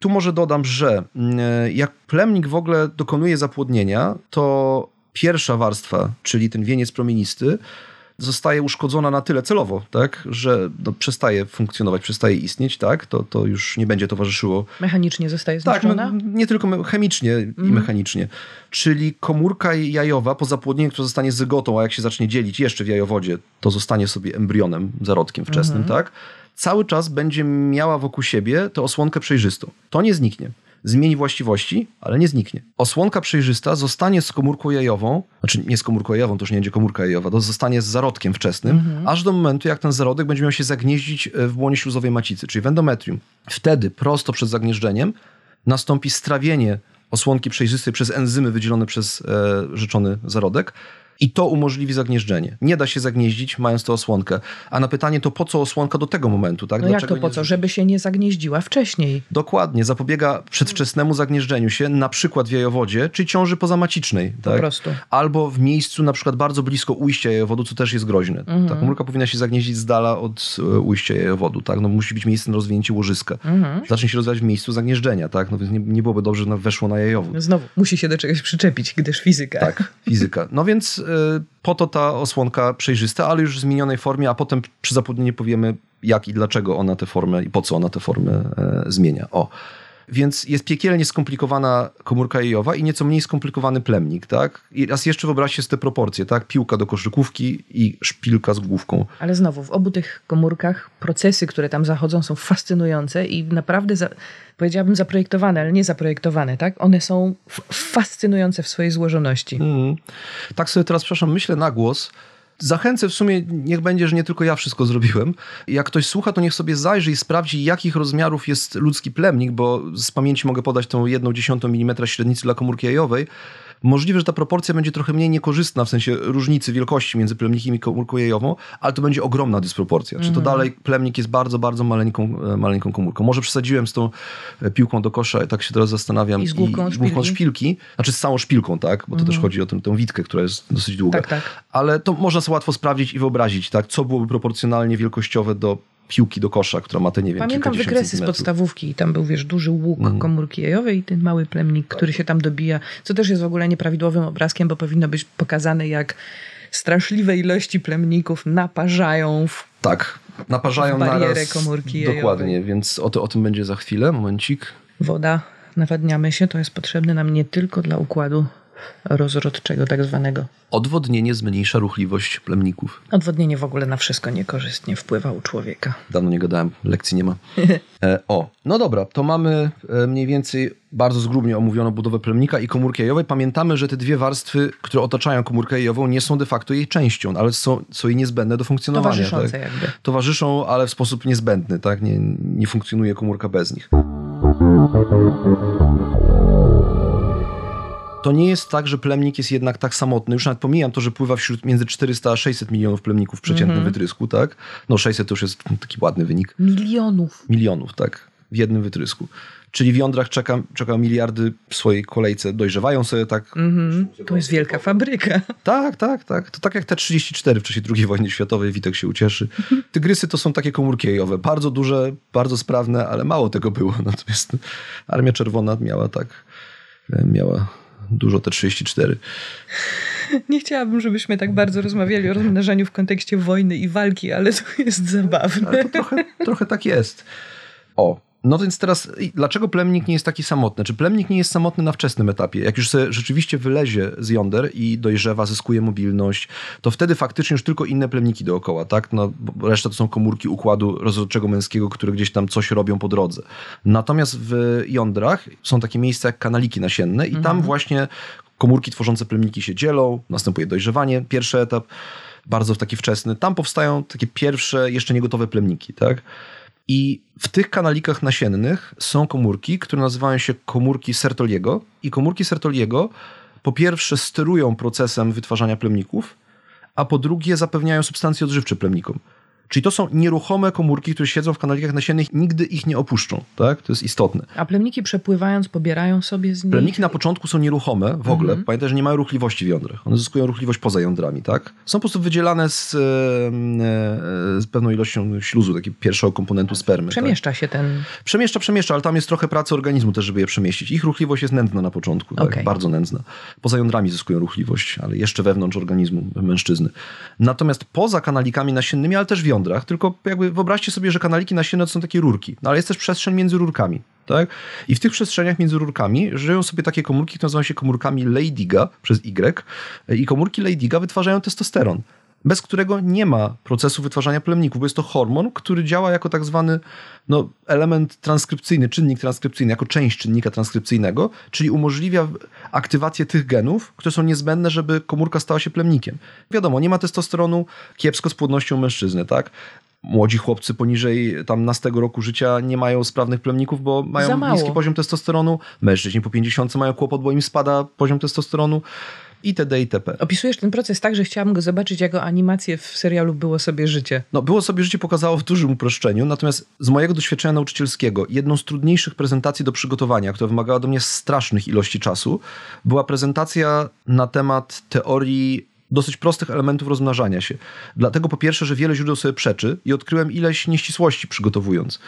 Tu może dodam, że mm, jak plemnik w ogóle dokonuje zapłodnienia, to pierwsza warstwa, czyli ten wieniec promienisty, zostaje uszkodzona na tyle celowo, tak, że no, przestaje funkcjonować, przestaje istnieć, tak, to, to już nie będzie towarzyszyło Mechanicznie zostaje tak, zniszczona? no, nie tylko chemicznie i mechanicznie. Czyli komórka jajowa po zapłodnieniu, która zostanie zygotą, a jak się zacznie dzielić jeszcze w jajowodzie, to zostanie sobie embrionem, zarodkiem wczesnym, tak? Cały czas będzie miała wokół siebie tę osłonkę przejrzystą. To nie zniknie. Zmieni właściwości, ale nie zniknie. Osłonka przejrzysta zostanie z komórką jajową, znaczy nie z komórką jajową, to już nie będzie komórka jajowa, to zostanie z zarodkiem wczesnym, aż do momentu, jak ten zarodek będzie miał się zagnieździć e, w błonie śluzowej macicy, czyli w endometrium. Wtedy, prosto przed zagnieżdżeniem, nastąpi strawienie osłonki przejrzystej przez enzymy wydzielone przez e, rzeczony zarodek i to umożliwi zagnieżdżenie. Nie da się zagnieździć, mając tę osłonkę. A na pytanie to po co osłonka do tego momentu, tak? No jak to po nie- co? Żeby się nie zagnieździła wcześniej. Dokładnie, zapobiega przedwczesnemu zagnieżdżeniu się, na przykład w jajowodzie, czy ciąży pozamacicznej. Po tak? prostu. Albo w miejscu na przykład bardzo blisko ujścia jajowodu, co też jest groźne. Mhm. Ta komórka powinna się zagnieździć z dala od e, ujścia jajowodu. Tak? No, musi być miejsce na rozwinięcie łożyska. Mhm. Zacznie się rozwijać w miejscu zagnieżdżenia, tak? no, więc nie, nie byłoby dobrze, że weszło na jajowód. Znowu, musi się do czegoś przyczepić, gdyż fizyka. Tak, fizyka. No więc po to ta osłonka przejrzysta, ale już w zmienionej formie, a potem przy zapłodnieniu powiemy, jak i dlaczego ona tę formę i po co ona tę formę e, zmienia. O. Więc jest piekielnie skomplikowana komórka jajowa i nieco mniej skomplikowany plemnik, tak? I raz jeszcze wyobraźcie sobie te proporcje, tak? Piłka do koszykówki i szpilka z główką. Ale znowu, w obu tych komórkach procesy, które tam zachodzą, są fascynujące i naprawdę, za, powiedziałabym, zaprojektowane, ale nie zaprojektowane, tak? One są fascynujące w swojej złożoności. Mhm. Tak sobie teraz, przepraszam, myślę na głos. Zachęcę w sumie, niech będzie, że nie tylko ja wszystko zrobiłem. Jak ktoś słucha, to niech sobie zajrzy i sprawdzi, jakich rozmiarów jest ludzki plemnik, bo z pamięci mogę podać tą jedną dziesiątą milimetra średnicy dla komórki jajowej. Możliwe, że ta proporcja będzie trochę mniej niekorzystna, w sensie różnicy wielkości między plemnikiem i komórką jajową, ale to będzie ogromna dysproporcja. Czy to dalej plemnik jest bardzo, bardzo maleńką, e, maleńką komórką. Może przesadziłem z tą e, piłką do kosza, tak się teraz zastanawiam. I z główką główką szpilki. szpilki. Znaczy z całą szpilką, tak? Bo to też chodzi o tę, tę witkę, która jest dosyć długa. Tak, tak. Ale to można sobie łatwo sprawdzić i wyobrazić, tak? Co byłoby proporcjonalnie wielkościowe do piłki do kosza, która ma te, nie wiem, Pamiętam wykresy z podstawówki i tam był, wiesz, duży łuk Mhm. komórki jajowej i ten mały plemnik, który się tam dobija, co też jest w ogóle nieprawidłowym obrazkiem, bo powinno być pokazane, jak straszliwe ilości plemników naparzają w Tak, naparzają w barierę naraz. komórki jajowej. Dokładnie, więc o, to, o tym będzie za chwilę, momencik. woda, nawadniamy się, to jest potrzebne nam nie tylko dla układu rozrodczego tak zwanego. Odwodnienie zmniejsza ruchliwość plemników. Odwodnienie w ogóle na wszystko niekorzystnie wpływa u człowieka. Dawno nie gadałem, lekcji nie ma. E, o, no dobra, to mamy e, mniej więcej bardzo zgrubnie omówioną budowę plemnika i komórki jajowej. Pamiętamy, że te dwie warstwy, które otaczają komórkę jajową, nie są de facto jej częścią, ale są, są jej niezbędne do funkcjonowania. Towarzyszące tak? jakby. Towarzyszą, ale w sposób niezbędny, tak? Nie, nie funkcjonuje komórka bez nich. To nie jest tak, że plemnik jest jednak tak samotny. Już nawet pomijam to, że pływa wśród między 400 a 600 milionów plemników w przeciętnym Mhm. wytrysku, tak? No 600 to już jest taki ładny wynik. Milionów. Milionów, tak? W jednym wytrysku. Czyli w jądrach czeka, czeka miliardy w swojej kolejce, dojrzewają sobie tak. Mhm. To jest wielka fabryka. Tak, tak, tak. To tak jak te 34 w czasie II wojny światowej, Witek się ucieszy. Tygrysy to są takie komórki jajowe. Bardzo duże, bardzo sprawne, ale mało tego było. Natomiast Armia Czerwona miała tak, e, miała dużo te 34. Nie chciałabym, żebyśmy tak bardzo rozmawiali o rozmnażaniu w kontekście wojny i walki, ale to jest zabawne. Ale to trochę, trochę tak jest. O, no więc teraz, dlaczego plemnik nie jest taki samotny? Czy plemnik nie jest samotny na wczesnym etapie? Jak już sobie rzeczywiście wylezie z jąder i dojrzewa, zyskuje mobilność, to wtedy faktycznie już tylko inne plemniki dookoła, tak? No, reszta to są komórki układu rozrodczego męskiego, które gdzieś tam coś robią po drodze. Natomiast w jądrach są takie miejsca jak kanaliki nasienne i tam właśnie komórki tworzące plemniki się dzielą, następuje dojrzewanie, pierwszy etap, bardzo taki wczesny. Tam powstają takie pierwsze, jeszcze niegotowe plemniki, tak? I w tych kanalikach nasiennych są komórki, które nazywają się komórki Sertoliego. I komórki Sertoliego po pierwsze sterują procesem wytwarzania plemników, a po drugie zapewniają substancje odżywcze plemnikom. Czyli to są nieruchome komórki, które siedzą w kanalikach nasiennych, nigdy ich nie opuszczą. Tak? To jest istotne. A plemniki przepływając, pobierają sobie z nich... Plemniki na początku są nieruchome w ogóle. Pamiętaj, że nie mają ruchliwości w jądrach. One zyskują ruchliwość poza jądrami, tak? Są po prostu wydzielane z, e, z pewną ilością śluzu, takiego pierwszego komponentu spermy. Tak? Przemieszcza się ten... Przemieszcza, przemieszcza, ale tam jest trochę pracy organizmu też, żeby je przemieścić. Ich ruchliwość jest nędzna na początku, tak? Okej. bardzo nędzna. Poza jądrami zyskują ruchliwość, ale jeszcze wewnątrz organizmu mężczyzny. Natomiast poza kanalikami nasiennymi, ale też w jądrach, tylko jakby wyobraźcie sobie, że kanaliki nasienne to są takie rurki, no ale jest też przestrzeń między rurkami. Tak? I w tych przestrzeniach między rurkami żyją sobie takie komórki, które nazywają się komórkami Leydiga przez Y. I komórki Leydiga wytwarzają testosteron bez którego nie ma procesu wytwarzania plemników, bo jest to hormon, który działa jako tak zwany no, element transkrypcyjny, czynnik transkrypcyjny, jako część czynnika transkrypcyjnego, czyli umożliwia aktywację tych genów, które są niezbędne, żeby komórka stała się plemnikiem. Wiadomo, nie ma testosteronu, kiepsko z płodnością mężczyzny, tak? Młodzi chłopcy poniżej tam nastego roku życia nie mają sprawnych plemników, bo mają niski poziom testosteronu. Mężczyźni po 50 mają kłopot, bo im spada poziom testosteronu itd. itp. Opisujesz ten proces tak, że chciałabym go zobaczyć jako animację w serialu Było sobie życie. No, było sobie życie pokazało w dużym uproszczeniu, natomiast z mojego doświadczenia nauczycielskiego jedną z trudniejszych prezentacji do przygotowania, która wymagała do mnie strasznych ilości czasu, była prezentacja na temat teorii dosyć prostych elementów rozmnażania się. Dlatego po pierwsze, że wiele źródeł sobie przeczy i odkryłem ileś nieścisłości przygotowując.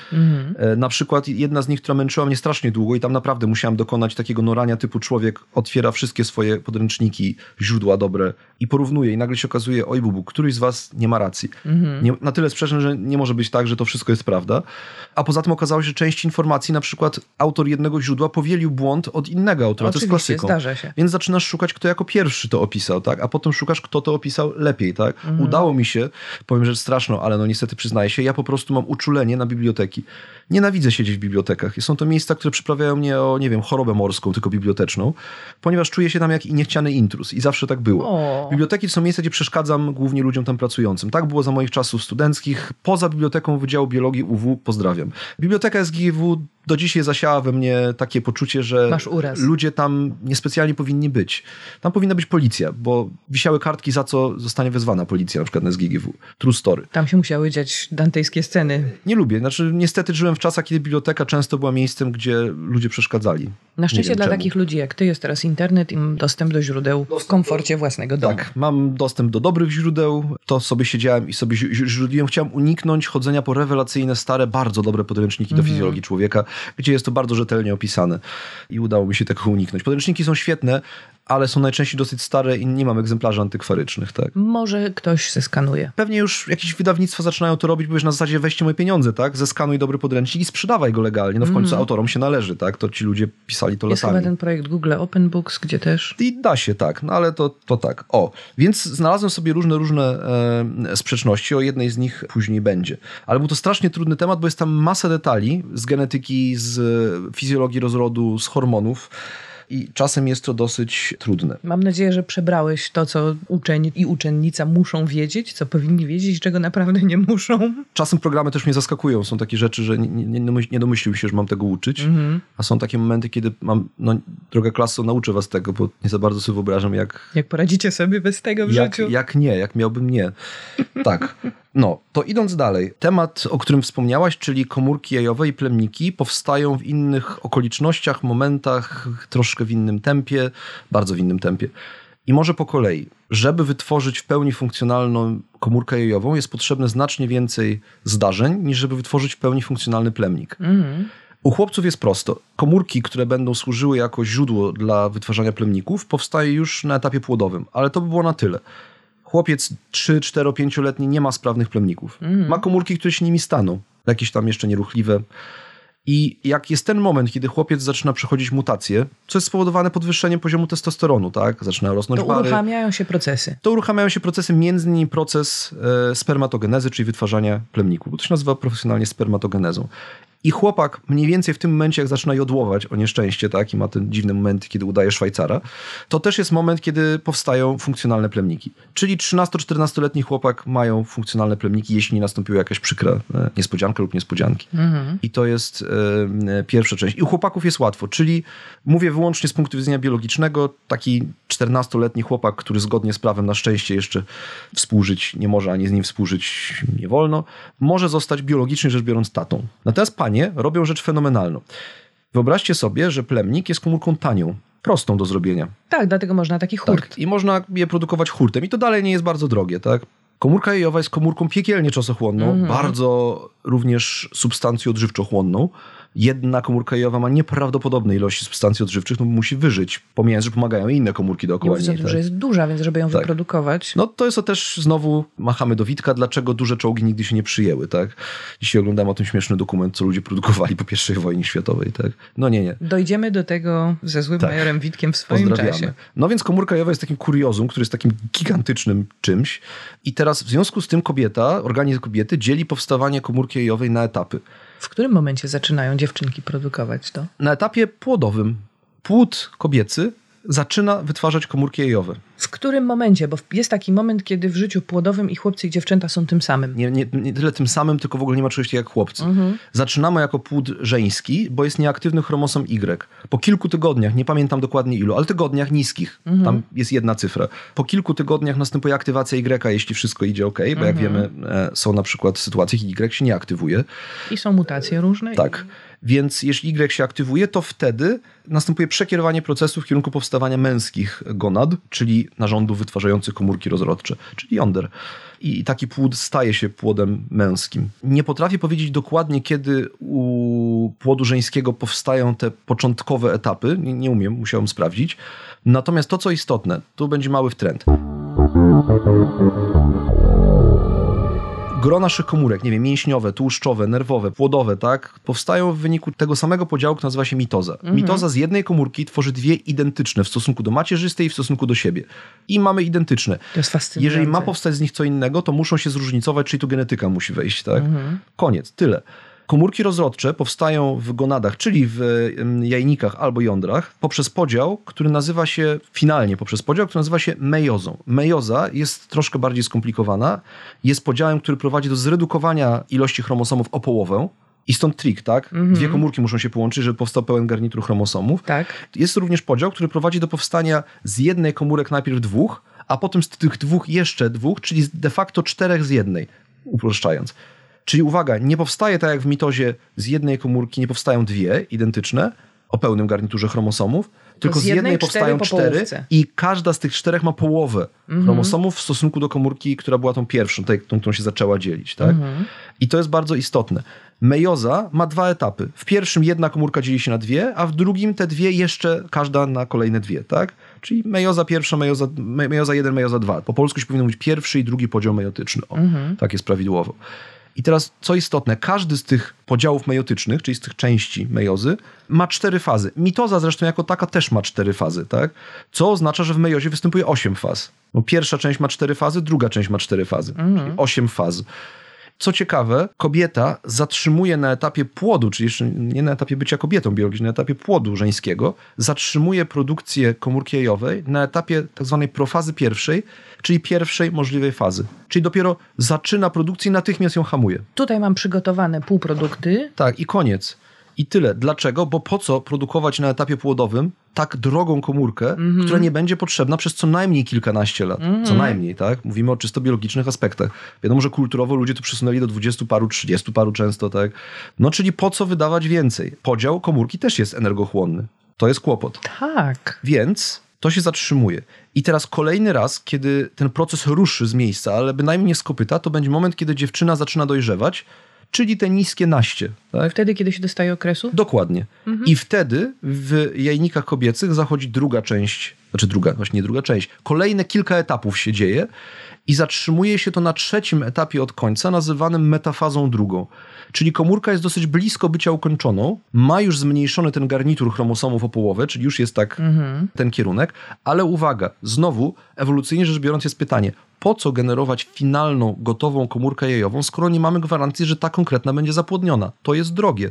E, Na przykład jedna z nich, która męczyła mnie strasznie długo i tam naprawdę musiałem dokonać takiego norania typu człowiek otwiera wszystkie swoje podręczniki, źródła dobre i porównuje i nagle się okazuje, oj bubu, któryś z was nie ma racji. Nie, na tyle sprzeczny, że nie może być tak, że to wszystko jest prawda. A poza tym okazało się, że część informacji, na przykład autor jednego źródła powielił błąd od innego autora, to jest Oczywiście, klasyką. się. Więc zaczynasz szukać, kto jako pierwszy to opisał, tak? A potem szukać poszukasz, kto to opisał lepiej, tak? Udało mi się, powiem rzecz straszną, ale no niestety przyznaję się, ja po prostu mam uczulenie na biblioteki. Nienawidzę siedzieć w bibliotekach. Są to miejsca, które przyprawiają mnie o, nie wiem, chorobę morską, tylko biblioteczną, ponieważ czuję się tam jak i niechciany intrus i zawsze tak było. O. Biblioteki to są miejsca, gdzie przeszkadzam głównie ludziom tam pracującym. Tak było za moich czasów studenckich. Poza biblioteką Wydziału Biologii UW pozdrawiam. Biblioteka SGW do dzisiaj zasiała we mnie takie poczucie, że ludzie tam niespecjalnie powinni być. Tam powinna być policja, bo wisiały kartki, za co zostanie wezwana policja, na przykład na SGGW. True story. Tam się musiały dziać dantejskie sceny. Nie lubię. Znaczy, niestety żyłem w czasach, kiedy biblioteka często była miejscem, gdzie ludzie przeszkadzali. Na szczęście dla czemu. takich ludzi jak ty jest teraz internet i dostęp do źródeł w komforcie własnego domu. Tak, mam dostęp do dobrych źródeł, to sobie siedziałem i sobie ź- ź- źródliłem. Chciałem uniknąć chodzenia po rewelacyjne, stare, bardzo dobre podręczniki do fizjologii człowieka, gdzie jest to bardzo rzetelnie opisane i udało mi się tego uniknąć. Podręczniki są świetne, ale są najczęściej dosyć stare i nie mam egzemplarzy antykwarycznych, tak. Może ktoś zeskanuje. Pewnie już jakieś wydawnictwa zaczynają to robić, bo wiesz, na zasadzie weźcie moje pieniądze, tak? Zeskanuj dobry podręcznik i sprzedawaj go legalnie. No w końcu autorom się należy, tak? To ci ludzie pisali to Jest latami. chyba ten projekt Google Open Books, gdzie też I da się, tak, no ale to, to tak. O, więc znalazłem sobie różne, różne e, sprzeczności, o jednej z nich później będzie. Ale był to strasznie trudny temat, bo jest tam masa detali z genetyki, z e, fizjologii rozrodu, z hormonów i czasem jest to dosyć trudne. Mam nadzieję, że przebrałeś to, co uczeń i uczennica muszą wiedzieć, co powinni wiedzieć, czego naprawdę nie muszą. Czasem programy też mnie zaskakują. Są takie rzeczy, że nie, nie, nie domyślił się, że mam tego uczyć. A są takie momenty, kiedy mam, no droga klaso, nauczę was tego, bo nie za bardzo sobie wyobrażam, jak, Jak poradzicie sobie bez tego w jak, życiu? jak nie, jak miałbym nie. Tak. No, to idąc dalej. Temat, o którym wspomniałaś, czyli komórki jajowe i plemniki, powstają w innych okolicznościach, momentach, troszkę w innym tempie, bardzo w innym tempie. I może po kolei. Żeby wytworzyć w pełni funkcjonalną komórkę jajową, jest potrzebne znacznie więcej zdarzeń, niż żeby wytworzyć w pełni funkcjonalny plemnik. Mhm. U chłopców jest prosto. Komórki, które będą służyły jako źródło dla wytwarzania plemników, powstaje już na etapie płodowym, ale to by było na tyle. Chłopiec 3, 4, 5-letni nie ma sprawnych plemników. Ma komórki, które się nimi staną, jakieś tam jeszcze nieruchliwe. I jak jest ten moment, kiedy chłopiec zaczyna przechodzić mutacje, co jest spowodowane podwyższeniem poziomu testosteronu, tak? Zaczynają rosnąć To bary uruchamiają się procesy. to uruchamiają się procesy, między innymi proces e, spermatogenezy, czyli wytwarzania plemników, bo to się nazywa profesjonalnie spermatogenezą. I chłopak mniej więcej w tym momencie, jak zaczyna jodłować o nieszczęście, tak, i ma ten dziwny moment, kiedy udaje Szwajcara, to też jest moment, kiedy powstają funkcjonalne plemniki. Czyli 13-14-letni chłopak mają funkcjonalne plemniki, jeśli nie nastąpiła jakaś przykra e, niespodzianka lub niespodzianki. I to jest e, pierwsza część. I u chłopaków jest łatwo, czyli mówię wyłącznie z punktu widzenia biologicznego, taki 14-letni chłopak, który zgodnie z prawem na szczęście jeszcze współżyć nie może, ani z nim współżyć nie wolno, może zostać biologicznie rzecz biorąc tatą. Natomiast panie robią rzecz fenomenalną. Wyobraźcie sobie, że plemnik jest komórką tanią, prostą do zrobienia. Tak, dlatego można taki hurt. Tak. I można je produkować hurtem. I to dalej nie jest bardzo drogie, tak? Komórka jajowa jest komórką piekielnie czasochłonną, bardzo również substancją odżywczochłonną. Jedna komórka jajowa ma nieprawdopodobne ilości substancji odżywczych, no bo musi wyżyć, pomijając, że pomagają inne komórki dookoła o niej. tak? że jest duża, więc żeby ją Tak. wyprodukować. No to jest to też znowu machamy do Witka, dlaczego duże czołgi nigdy się nie przyjęły, tak? Dzisiaj oglądam o tym śmieszny dokument, co ludzie produkowali po I wojnie światowej, tak? No nie, nie. Dojdziemy do tego ze złym Tak. majorem Witkiem w swoim czasie. No więc komórka jajowa jest takim kuriozum, który jest takim gigantycznym czymś. I teraz w związku z tym kobieta, organizm kobiety dzieli powstawanie komórki jajowej na etapy. W którym momencie zaczynają dziewczynki produkować to? Na etapie płodowym płód kobiecy zaczyna wytwarzać komórki jajowe. W którym momencie? Bo jest taki moment, kiedy w życiu płodowym i chłopcy i dziewczęta są tym samym. Nie, nie, nie tyle tym samym, tylko w ogóle nie ma czegoś takiego jak chłopcy. Zaczynamy jako płód żeński, bo jest nieaktywny chromosom Y. Po kilku tygodniach, nie pamiętam dokładnie ilu, ale tygodniach niskich, tam jest jedna cyfra. Po kilku tygodniach następuje aktywacja Y, jeśli wszystko idzie ok, bo jak wiemy, e, są na przykład sytuacje, kiedy Y się nie aktywuje. I są mutacje różne. Tak. Więc jeśli Y się aktywuje, to wtedy następuje przekierowanie procesu w kierunku powstawania męskich gonad, czyli narządów wytwarzających komórki rozrodcze, czyli jąder. I taki płód staje się płodem męskim. Nie potrafię powiedzieć dokładnie, kiedy u płodu żeńskiego powstają te początkowe etapy. Nie, nie umiem, musiałem sprawdzić. Natomiast to, co istotne, tu będzie mały wtręt. Gro naszych komórek, nie wiem, mięśniowe, tłuszczowe, nerwowe, płodowe, tak, powstają w wyniku tego samego podziału, który nazywa się mitoza. Mitoza z jednej komórki tworzy dwie identyczne w stosunku do macierzystej i w stosunku do siebie. I mamy identyczne. To jest fascynujące. Jeżeli ma powstać z nich co innego, to muszą się zróżnicować, czyli tu genetyka musi wejść, tak? Koniec, tyle. Komórki rozrodcze powstają w gonadach, czyli w jajnikach albo jądrach, poprzez podział, który nazywa się, finalnie poprzez podział, który nazywa się mejozą. Mejoza jest troszkę bardziej skomplikowana. Jest podziałem, który prowadzi do zredukowania ilości chromosomów o połowę. I stąd trik, tak? Dwie komórki muszą się połączyć, żeby powstał pełen garnitur chromosomów. Tak. Jest również podział, który prowadzi do powstania z jednej komórek najpierw dwóch, a potem z tych dwóch jeszcze dwóch, czyli de facto czterech z jednej, uproszczając. Czyli uwaga, nie powstaje tak jak w mitozie z jednej komórki, nie powstają dwie identyczne o pełnym garniturze chromosomów, tylko z z jednej powstają po cztery połówce. i każda z tych czterech ma połowę chromosomów w stosunku do komórki, która była tą pierwszą, tej, tą, którą się zaczęła dzielić. Tak? I to jest bardzo istotne. Mejoza ma dwa etapy. W pierwszym jedna komórka dzieli się na dwie, a w drugim te dwie jeszcze każda na kolejne dwie. Tak? Czyli mejoza pierwsza, mejoza, me- mejoza jeden, mejoza dwa. Po polsku się powinno mówić pierwszy i drugi podział mejotyczny. O, Tak jest prawidłowo. I teraz, co istotne, każdy z tych podziałów mejotycznych, czyli z tych części mejozy, ma cztery fazy. Mitoza zresztą jako taka też ma cztery fazy, tak? Co oznacza, że w mejozie występuje osiem faz. Bo pierwsza część ma cztery fazy, druga część ma cztery fazy, czyli osiem faz. Co ciekawe, kobieta zatrzymuje na etapie płodu, czyli jeszcze nie na etapie bycia kobietą biologiczną, na etapie płodu żeńskiego, zatrzymuje produkcję komórki jajowej na etapie tak zwanej profazy pierwszej, czyli pierwszej możliwej fazy. Czyli dopiero zaczyna produkcję i natychmiast ją hamuje. Tutaj mam przygotowane półprodukty. Tak, i koniec. I tyle. Dlaczego? Bo po co produkować na etapie płodowym tak drogą komórkę, która nie będzie potrzebna przez co najmniej kilkanaście lat. Co najmniej, tak? Mówimy o czysto biologicznych aspektach. Wiadomo, że kulturowo ludzie to przesunęli do dwudziestu paru, trzydziestu paru często, tak? No, czyli po co wydawać więcej? Podział komórki też jest energochłonny. To jest kłopot. Tak. Więc to się zatrzymuje. I teraz kolejny raz, kiedy ten proces ruszy z miejsca, ale bynajmniej nie z kopyta, to będzie moment, kiedy dziewczyna zaczyna dojrzewać, czyli te niskie naście. Tak? Wtedy, kiedy się dostaje okresu? Dokładnie. I wtedy w jajnikach kobiecych zachodzi druga część, znaczy druga, właśnie nie druga część. Kolejne kilka etapów się dzieje i zatrzymuje się to na trzecim etapie od końca, nazywanym metafazą drugą. Czyli komórka jest dosyć blisko bycia ukończoną, ma już zmniejszony ten garnitur chromosomów o połowę, czyli już jest tak ten kierunek, ale uwaga, znowu ewolucyjnie rzecz biorąc jest pytanie, po co generować finalną, gotową komórkę jajową, skoro nie mamy gwarancji, że ta konkretna będzie zapłodniona? To jest drogie.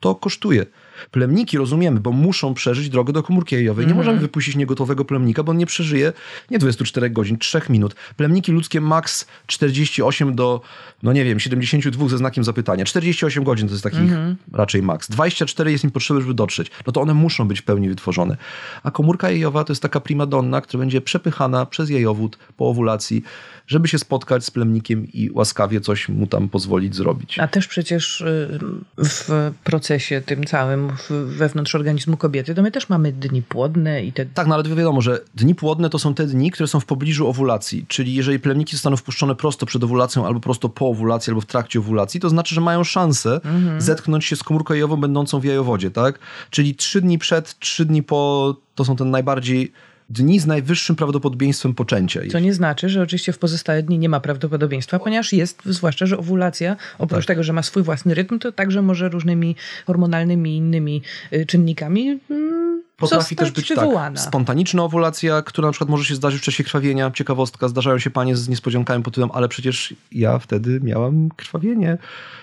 To kosztuje. Plemniki rozumiemy, bo muszą przeżyć drogę do komórki jajowej. Nie możemy wypuścić niegotowego plemnika, bo on nie przeżyje nie 24 godzin, 3 minut. Plemniki ludzkie maks 48 do, no nie wiem, 72 ze znakiem zapytania. 48 godzin to jest takich raczej maks. 24 jest im potrzebne, żeby dotrzeć. No to one muszą być w pełni wytworzone. A komórka jajowa to jest taka primadonna, która będzie przepychana przez jajowód po owulacji, żeby się spotkać z plemnikiem i łaskawie coś mu tam pozwolić zrobić. A też przecież y, w procesie tym całym wewnątrz organizmu kobiety, to my też mamy dni płodne i te... Tak, no ale wiadomo, że dni płodne to są te dni, które są w pobliżu owulacji. Czyli jeżeli plemniki zostaną wpuszczone prosto przed owulacją, albo prosto po owulacji, albo w trakcie owulacji, to znaczy, że mają szansę zetknąć się z komórką jajową będącą w jajowodzie, tak? Czyli trzy dni przed, trzy dni po, to są te najbardziej dni z najwyższym prawdopodobieństwem poczęcia. Co nie znaczy, że oczywiście w pozostałe dni nie ma prawdopodobieństwa, ponieważ jest, zwłaszcza, że owulacja, oprócz Tak. tego, że ma swój własny rytm, to także może różnymi hormonalnymi i innymi y, czynnikami mm, Potrafi też być tak, spontaniczna owulacja, która na przykład może się zdarzyć w czasie krwawienia. Ciekawostka, zdarzają się panie z niespodziankami pod tytułem, ale przecież ja wtedy miałam krwawienie.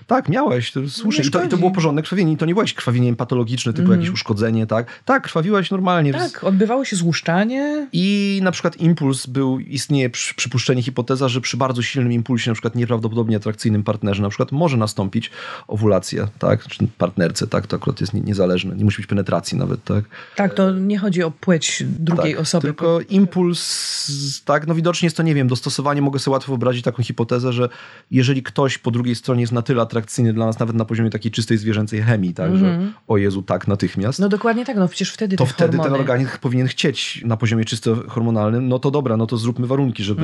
Tak, miałeś, to słusznie. I to, I to było porządne krwawienie. I to nie było jakieś krwawienie patologiczne, typu jakieś uszkodzenie, tak? Tak, krwawiłaś normalnie. Tak, odbywało się złuszczanie. I na przykład impuls był, istnieje przy, przypuszczenie, hipoteza, że przy bardzo silnym impulsie, na przykład nieprawdopodobnie atrakcyjnym partnerze, na przykład może nastąpić owulacja, tak? Czy partnerce, tak? To akurat jest nie, niezależne. Nie musi być penetracji nawet, tak? Tak, to nie chodzi o płeć drugiej tak, osoby. Tylko impuls, tak, no widocznie jest to, nie wiem, dostosowanie, mogę sobie łatwo wyobrazić taką hipotezę, że jeżeli ktoś po drugiej stronie jest na tyle atrakcyjny dla nas, nawet na poziomie takiej czystej zwierzęcej chemii, tak, że o Jezu, tak, natychmiast, No dokładnie tak, no przecież wtedy to te wtedy hormony... ten organizm powinien chcieć na poziomie czysto hormonalnym, no to dobra, no to zróbmy warunki, żeby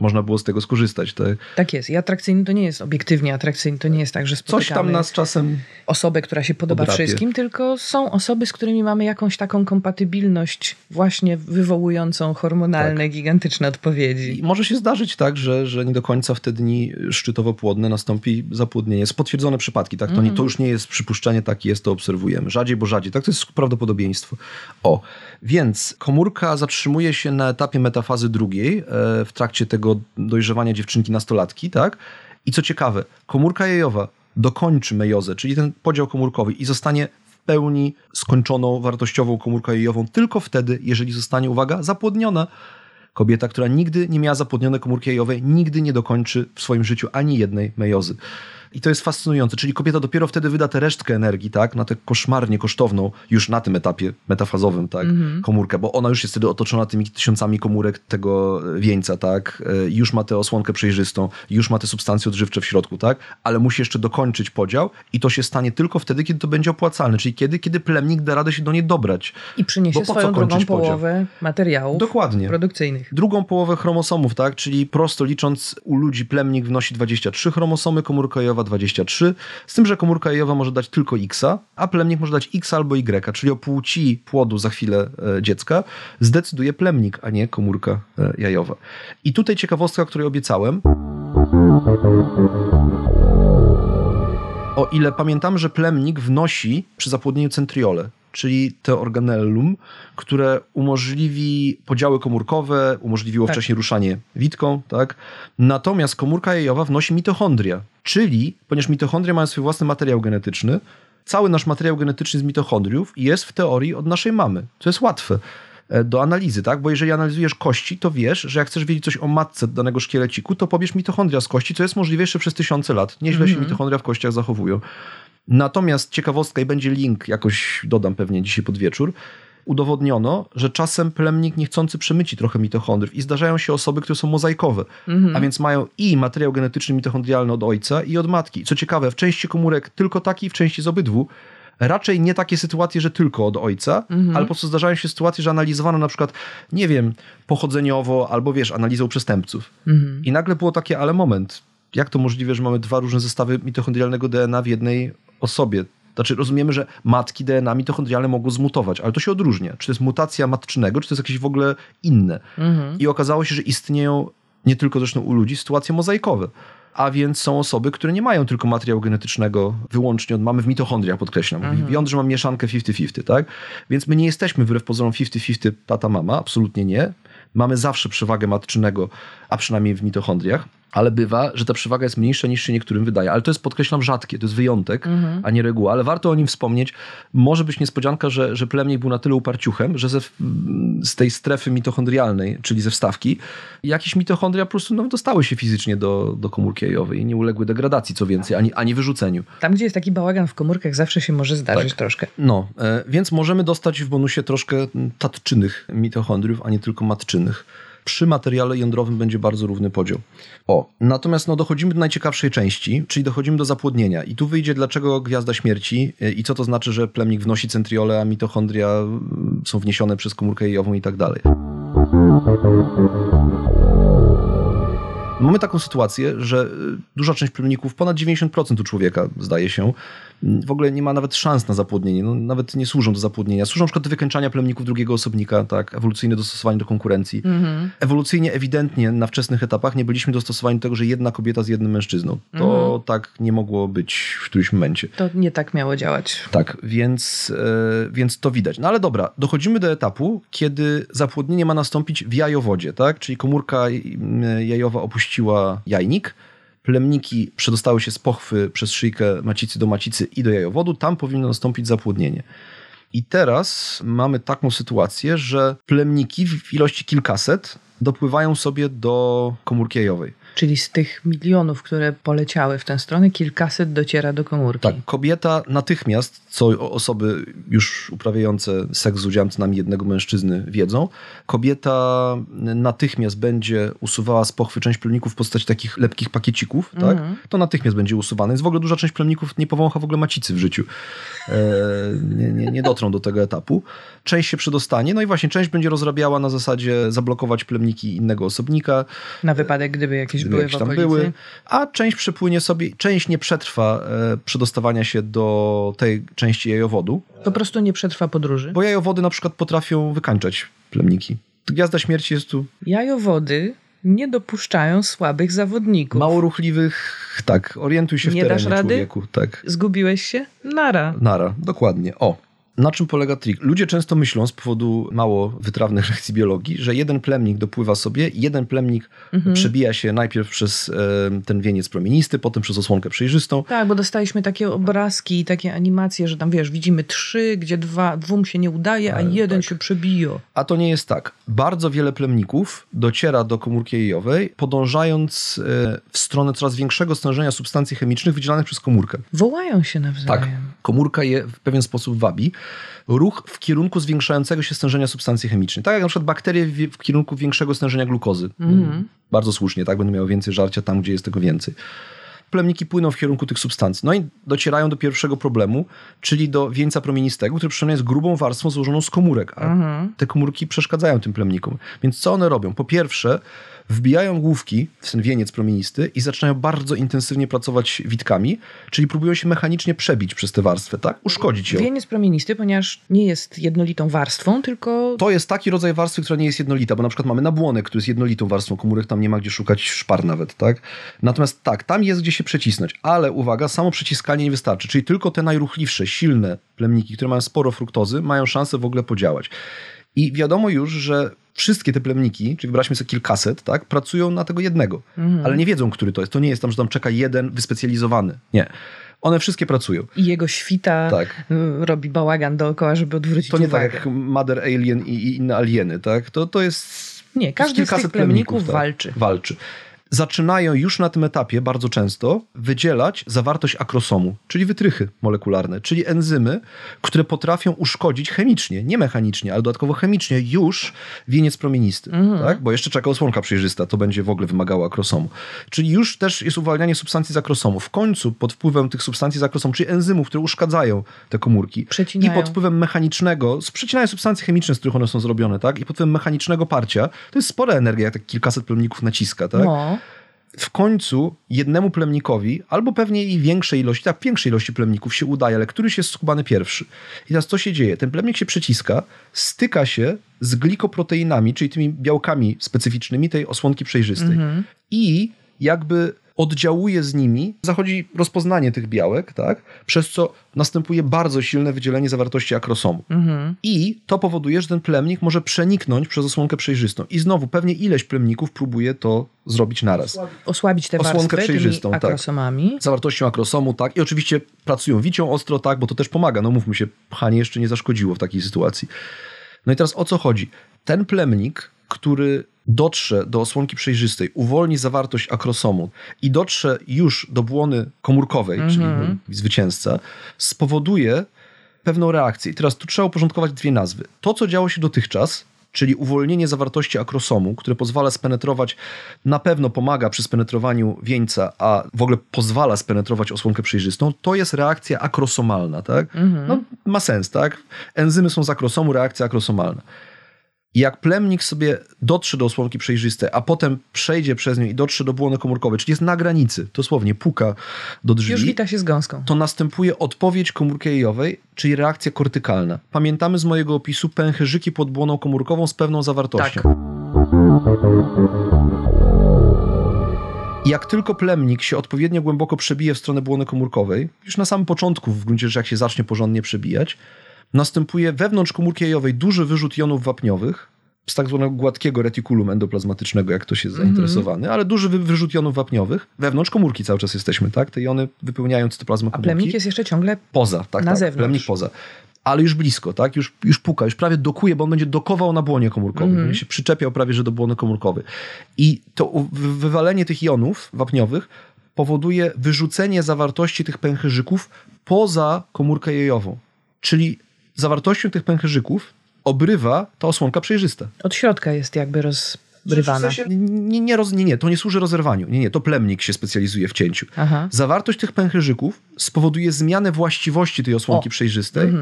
można było z tego skorzystać. Tak? Tak jest. I atrakcyjny to nie jest obiektywnie atrakcyjny, to nie jest tak, że spotykamy Coś tam nas czasem osobę, która się podoba wszystkim, tylko są osoby, z którymi mamy jakąś taką taką kompatybilność właśnie wywołującą hormonalne, Tak. gigantyczne odpowiedzi. I może się zdarzyć tak, że, że nie do końca w te dni szczytowo-płodne nastąpi zapłodnienie. Są potwierdzone przypadki, tak? To, nie, to już nie jest przypuszczenie, tak jest, to obserwujemy. Rzadziej, bo rzadziej, tak? To jest prawdopodobieństwo. O, więc komórka zatrzymuje się na etapie metafazy drugiej e, w trakcie tego dojrzewania dziewczynki nastolatki, tak? I co ciekawe, komórka jajowa dokończy mejozę, czyli ten podział komórkowy i zostanie pełni skończoną wartościową komórką jajową tylko wtedy, jeżeli zostanie, uwaga, zapłodniona. Kobieta, która nigdy nie miała zapłodnionej komórki jajowej, nigdy nie dokończy w swoim życiu ani jednej mejozy. I to jest fascynujące, czyli kobieta dopiero wtedy wyda tę resztkę energii, tak, na tę koszmarnie kosztowną, już na tym etapie metafazowym, tak, komórkę, bo ona już jest wtedy otoczona tymi tysiącami komórek tego wieńca, tak, E, już ma tę osłonkę przejrzystą, już ma te substancje odżywcze w środku, tak, ale musi jeszcze dokończyć podział i to się stanie tylko wtedy, kiedy to będzie opłacalne, czyli kiedy, kiedy plemnik da radę się do niej dobrać. I przyniesie Bo po swoją drugą podział? połowę materiałów Dokładnie. produkcyjnych. Drugą połowę chromosomów, tak? Czyli prosto licząc, u ludzi plemnik wnosi 23 chromosomy, komórka jajowa 23, z tym, że komórka jajowa może dać tylko X, a plemnik może dać X albo Y, czyli o płci płodu za chwilę e, dziecka zdecyduje plemnik, a nie komórka e, jajowa. I tutaj ciekawostka, której obiecałem. O ile pamiętam, że plemnik wnosi przy zapłodnieniu centriole, czyli te organellum, które umożliwi podziały komórkowe, umożliwiło Tak. wcześniej ruszanie witką, tak? Natomiast komórka jajowa wnosi mitochondria, czyli, ponieważ mitochondria mają swój własny materiał genetyczny, cały nasz materiał genetyczny z mitochondriów jest w teorii od naszej mamy, co jest łatwe e, do analizy, tak? Bo jeżeli analizujesz kości, to wiesz, że jak chcesz wiedzieć coś o matce danego szkieleciku, to pobierz mitochondria z kości, co jest możliwe jeszcze przez tysiące lat. Nieźle się mitochondria w kościach zachowują. Natomiast ciekawostka i będzie link, jakoś dodam pewnie dzisiaj pod wieczór, udowodniono, że czasem plemnik niechcący przemyci trochę mitochondriów i zdarzają się osoby, które są mozaikowe, a więc mają i materiał genetyczny mitochondrialny od ojca i od matki. Co ciekawe, w części komórek tylko taki, w części z obydwu. Raczej nie takie sytuacje, że tylko od ojca, ale po prostu zdarzają się sytuacje, że analizowano na przykład, nie wiem, pochodzeniowo albo wiesz, analizą przestępców. I nagle było takie, ale moment, jak to możliwe, że mamy dwa różne zestawy mitochondrialnego DNA w jednej osobie? Znaczy, rozumiemy, że matki DNA mitochondrialne mogą zmutować, ale to się odróżnia. Czy to jest mutacja matczynego, czy to jest jakieś w ogóle inne. I okazało się, że istnieją nie tylko zresztą u ludzi sytuacje mozaikowe. A więc są osoby, które nie mają tylko materiału genetycznego wyłącznie od mamy w mitochondriach, podkreślam. Mhm. Wiąże, że mam mieszankę 50-50, tak? Więc my nie jesteśmy wbrew pozorom 50-50 tata-mama, absolutnie nie. Mamy zawsze przewagę matczynego, a przynajmniej w mitochondriach. Ale bywa, że ta przewaga jest mniejsza niż się niektórym wydaje. Ale to jest, podkreślam, rzadkie, to jest wyjątek, a nie reguła. Ale warto o nim wspomnieć. Może być niespodzianka, że, że plemnik był na tyle uparciuchem, że ze, z tej strefy mitochondrialnej, czyli ze wstawki, jakieś mitochondria po prostu no, dostały się fizycznie do, do komórki jajowej i nie uległy degradacji, co więcej, ani, ani wyrzuceniu. Tam, gdzie jest taki bałagan w komórkach, zawsze się może zdarzyć Tak. troszkę. No, e, więc możemy dostać w bonusie troszkę tatczynych mitochondriów, a nie tylko matczynych. Przy materiale jądrowym będzie bardzo równy podział. O, natomiast no, dochodzimy do najciekawszej części, czyli dochodzimy do zapłodnienia. I tu wyjdzie, dlaczego gwiazda śmierci e, i co to znaczy, że plemnik wnosi centriole, a mitochondria są wniesione przez komórkę jajową i tak dalej. Mamy taką sytuację, że y, duża część plemników, ponad 90% u człowieka, zdaje się, w ogóle nie ma nawet szans na zapłodnienie. No, nawet nie służą do zapłodnienia. Służą na przykład do wykańczania plemników drugiego osobnika, tak, ewolucyjne dostosowanie do konkurencji. Ewolucyjnie ewidentnie na wczesnych etapach nie byliśmy dostosowani do tego, że jedna kobieta z jednym mężczyzną. To tak nie mogło być w którymś momencie. To nie tak miało działać. Tak, więc, e, więc to widać. No ale dobra, dochodzimy do etapu, kiedy zapłodnienie ma nastąpić w jajowodzie, tak? Czyli komórka mm, jajowa opuściła jajnik, plemniki przedostały się z pochwy przez szyjkę macicy do macicy i do jajowodu, tam powinno nastąpić zapłodnienie. I teraz mamy taką sytuację, że plemniki w ilości kilkaset dopływają sobie do komórki jajowej. Czyli z tych milionów, które poleciały w tę stronę, kilkaset dociera do komórki. Tak, kobieta natychmiast, co osoby już uprawiające seks z udziałem co najmniej jednego mężczyzny wiedzą, kobieta natychmiast będzie usuwała z pochwy część plemników w postaci takich lepkich pakiecików, tak? To natychmiast będzie usuwane. Jest w ogóle duża część plemników nie powącha w ogóle macicy w życiu. E, nie, nie, nie dotrą do tego etapu. Część się przedostanie, no i właśnie część będzie rozrabiała na zasadzie zablokować plemniki innego osobnika, Na wypadek, gdyby jakieś Jakieś w tam były, a część przepłynie sobie, część nie przetrwa e, przedostawania się do tej części jajowodu, Po prostu nie przetrwa podróży. bo jajowody na przykład potrafią wykańczać plemniki. Gwiazda śmierci jest tu Jajowody nie dopuszczają słabych zawodników. mało ruchliwych, tak, orientuj się w Nie terenie dasz rady? człowieku, tak. Zgubiłeś się? Nara. Nara, dokładnie. O. Na czym polega trik? Ludzie często myślą z powodu mało wytrawnych lekcji biologii, że jeden plemnik dopływa sobie, jeden plemnik Mhm. przebija się najpierw przez e, ten wieniec promienisty, potem przez osłonkę przejrzystą. Tak, bo dostaliśmy takie obrazki i takie animacje, że tam wiesz, widzimy trzy, gdzie dwa, dwóm się nie udaje, a jeden tak. się przebija. A to nie jest tak. Bardzo wiele plemników dociera do komórki jajowej, podążając e, w stronę coraz większego stężenia substancji chemicznych wydzielanych przez komórkę. Wołają się nawzajem. Tak, komórka je w pewien sposób wabi. Ruch w kierunku zwiększającego się stężenia substancji chemicznej. Tak jak na przykład bakterie w, w kierunku większego stężenia glukozy. Mhm. Bardzo słusznie, tak? Będą miały więcej żarcia tam, gdzie jest tego więcej. Plemniki płyną w kierunku tych substancji. No i docierają do pierwszego problemu, czyli do wieńca promienistego, który przynajmniej jest grubą warstwą złożoną z komórek. A Mhm. te komórki przeszkadzają tym plemnikom. Więc co one robią? Po pierwsze, wbijają główki w ten wieniec promienisty i zaczynają bardzo intensywnie pracować witkami, czyli próbują się mechanicznie przebić przez tę warstwę, tak? Uszkodzić ją. Wieniec promienisty, ponieważ nie jest jednolitą warstwą, tylko To jest taki rodzaj warstwy, która nie jest jednolita, bo na przykład mamy nabłonek, który jest jednolitą warstwą komórek, tam nie ma gdzie szukać szpar nawet, tak? Natomiast tak, tam jest gdzie się przecisnąć, ale uwaga, samo przeciskanie nie wystarczy, czyli tylko te najruchliwsze, silne plemniki, które mają sporo fruktozy, mają szansę w ogóle podziałać. I wiadomo już, że wszystkie te plemniki, czyli wybraliśmy sobie kilkaset, tak, pracują na tego jednego, ale nie wiedzą, który to jest. To nie jest tam, że tam czeka jeden wyspecjalizowany. Nie. One wszystkie pracują. i jego świta Tak. y, robi bałagan dookoła, żeby odwrócić To nie uwagę. tak jak Mother Alien i, i inne alieny, tak? To, to jest Nie, każdy z tych kilkaset plemników tak, walczy. walczy. Zaczynają już na tym etapie bardzo często wydzielać zawartość akrosomu, czyli wytrychy molekularne, czyli enzymy, które potrafią uszkodzić chemicznie, nie mechanicznie, ale dodatkowo chemicznie już wieniec promienisty, tak? bo jeszcze czeka osłonka przejrzysta, to będzie w ogóle wymagało akrosomu. Czyli już też jest uwalnianie substancji z akrosomu. W końcu pod wpływem tych substancji z akrosomu, czyli enzymów, które uszkadzają te komórki Przecinają. i pod wpływem mechanicznego, przecinają substancje chemiczne, z których one są zrobione, tak? I pod wpływem mechanicznego parcia, to jest spora energia, jak tak kilkaset plemników naciska, tak? No, W końcu jednemu plemnikowi, albo pewnie i większej ilości, tak, większej ilości plemników się udaje, ale któryś jest skubany pierwszy. I teraz co się dzieje? Ten plemnik się przeciska, styka się z glikoproteinami, czyli tymi białkami specyficznymi tej osłonki przejrzystej. I jakby oddziałuje z nimi, zachodzi rozpoznanie tych białek, tak? przez co następuje bardzo silne wydzielenie zawartości akrosomu. I to powoduje, że ten plemnik może przeniknąć przez osłonkę przejrzystą. I znowu pewnie ileś plemników próbuje to zrobić naraz. osłabić te Osłonkę tymi przejrzystą, tak. akrosomami. Zawartością akrosomu, tak. I oczywiście pracują wicią ostro, tak, bo to też pomaga. No mówmy się, pchanie jeszcze nie zaszkodziło w takiej sytuacji. No i teraz o co chodzi? Ten plemnik, który dotrze do osłonki przejrzystej, uwolni zawartość akrosomu i dotrze już do błony komórkowej, czyli no, zwycięzca, spowoduje pewną reakcję. I teraz tu trzeba uporządkować dwie nazwy. To, co działo się dotychczas, czyli uwolnienie zawartości akrosomu, które pozwala spenetrować, na pewno pomaga przy spenetrowaniu wieńca, a w ogóle pozwala spenetrować osłonkę przejrzystą, to jest reakcja akrosomalna, tak? No, ma sens, tak? Enzymy są z akrosomu, reakcja akrosomalna. I jak plemnik sobie dotrze do osłonki przejrzystej, a potem przejdzie przez nią i dotrze do błony komórkowej, czyli jest na granicy, dosłownie puka do drzwi, Już wita się z gąską. to następuje odpowiedź komórki jajowej, czyli reakcja kortykalna. Pamiętamy z mojego opisu pęcherzyki pod błoną komórkową z pewną zawartością. Tak. Jak tylko plemnik się odpowiednio głęboko przebije w stronę błony komórkowej, już na samym początku, w gruncie rzeczy, jak się zacznie porządnie przebijać, następuje wewnątrz komórki jajowej duży wyrzut jonów wapniowych z tak zwanego gładkiego retikulum endoplazmatycznego, jak ktoś jest zainteresowany, ale duży wy- wyrzut jonów wapniowych. Wewnątrz komórki cały czas jesteśmy, tak? Te jony wypełniają cytoplazmę A komórki. plemnik jest jeszcze ciągle Poza, tak, Na tak. zewnątrz. Plemnik poza. Ale już blisko, tak? Już, już puka, już prawie dokuje, bo on będzie dokował na błonie komórkowej. Mhm. Będzie się przyczepiał prawie, że do błony komórkowej. I to wywalenie tych jonów wapniowych powoduje wyrzucenie zawartości tych pęcherzyków poza komórkę jajową. Czyli zawartością tych pęcherzyków obrywa ta osłonka przejrzysta. od środka jest jakby rozbrywana. Nie, nie, roz, nie, nie, to nie służy rozerwaniu. Nie, nie, to plemnik się specjalizuje w cięciu. Aha. Zawartość tych pęcherzyków spowoduje zmianę właściwości tej osłonki O. przejrzystej,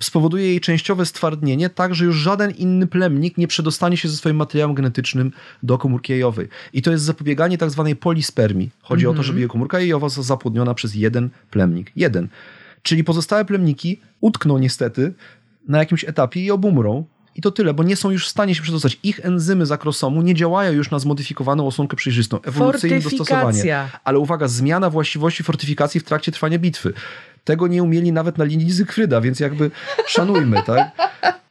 spowoduje jej częściowe stwardnienie, tak że już żaden inny plemnik nie przedostanie się ze swoim materiałem genetycznym do komórki jajowej. I to jest zapobieganie tak zwanej polispermii. Chodzi o to, żeby jej komórka jajowa została zapłodniona przez jeden plemnik. Jeden. Czyli pozostałe plemniki utkną niestety na jakimś etapie i obumrą. I to tyle, bo nie są już w stanie się przedostać. Ich enzymy z akrosomu nie działają już na zmodyfikowaną osłonkę przejrzystą. Ewolucyjne dostosowanie. Ale uwaga, zmiana właściwości fortyfikacji w trakcie trwania bitwy. Tego nie umieli nawet na linii Zygfryda, więc jakby szanujmy, tak?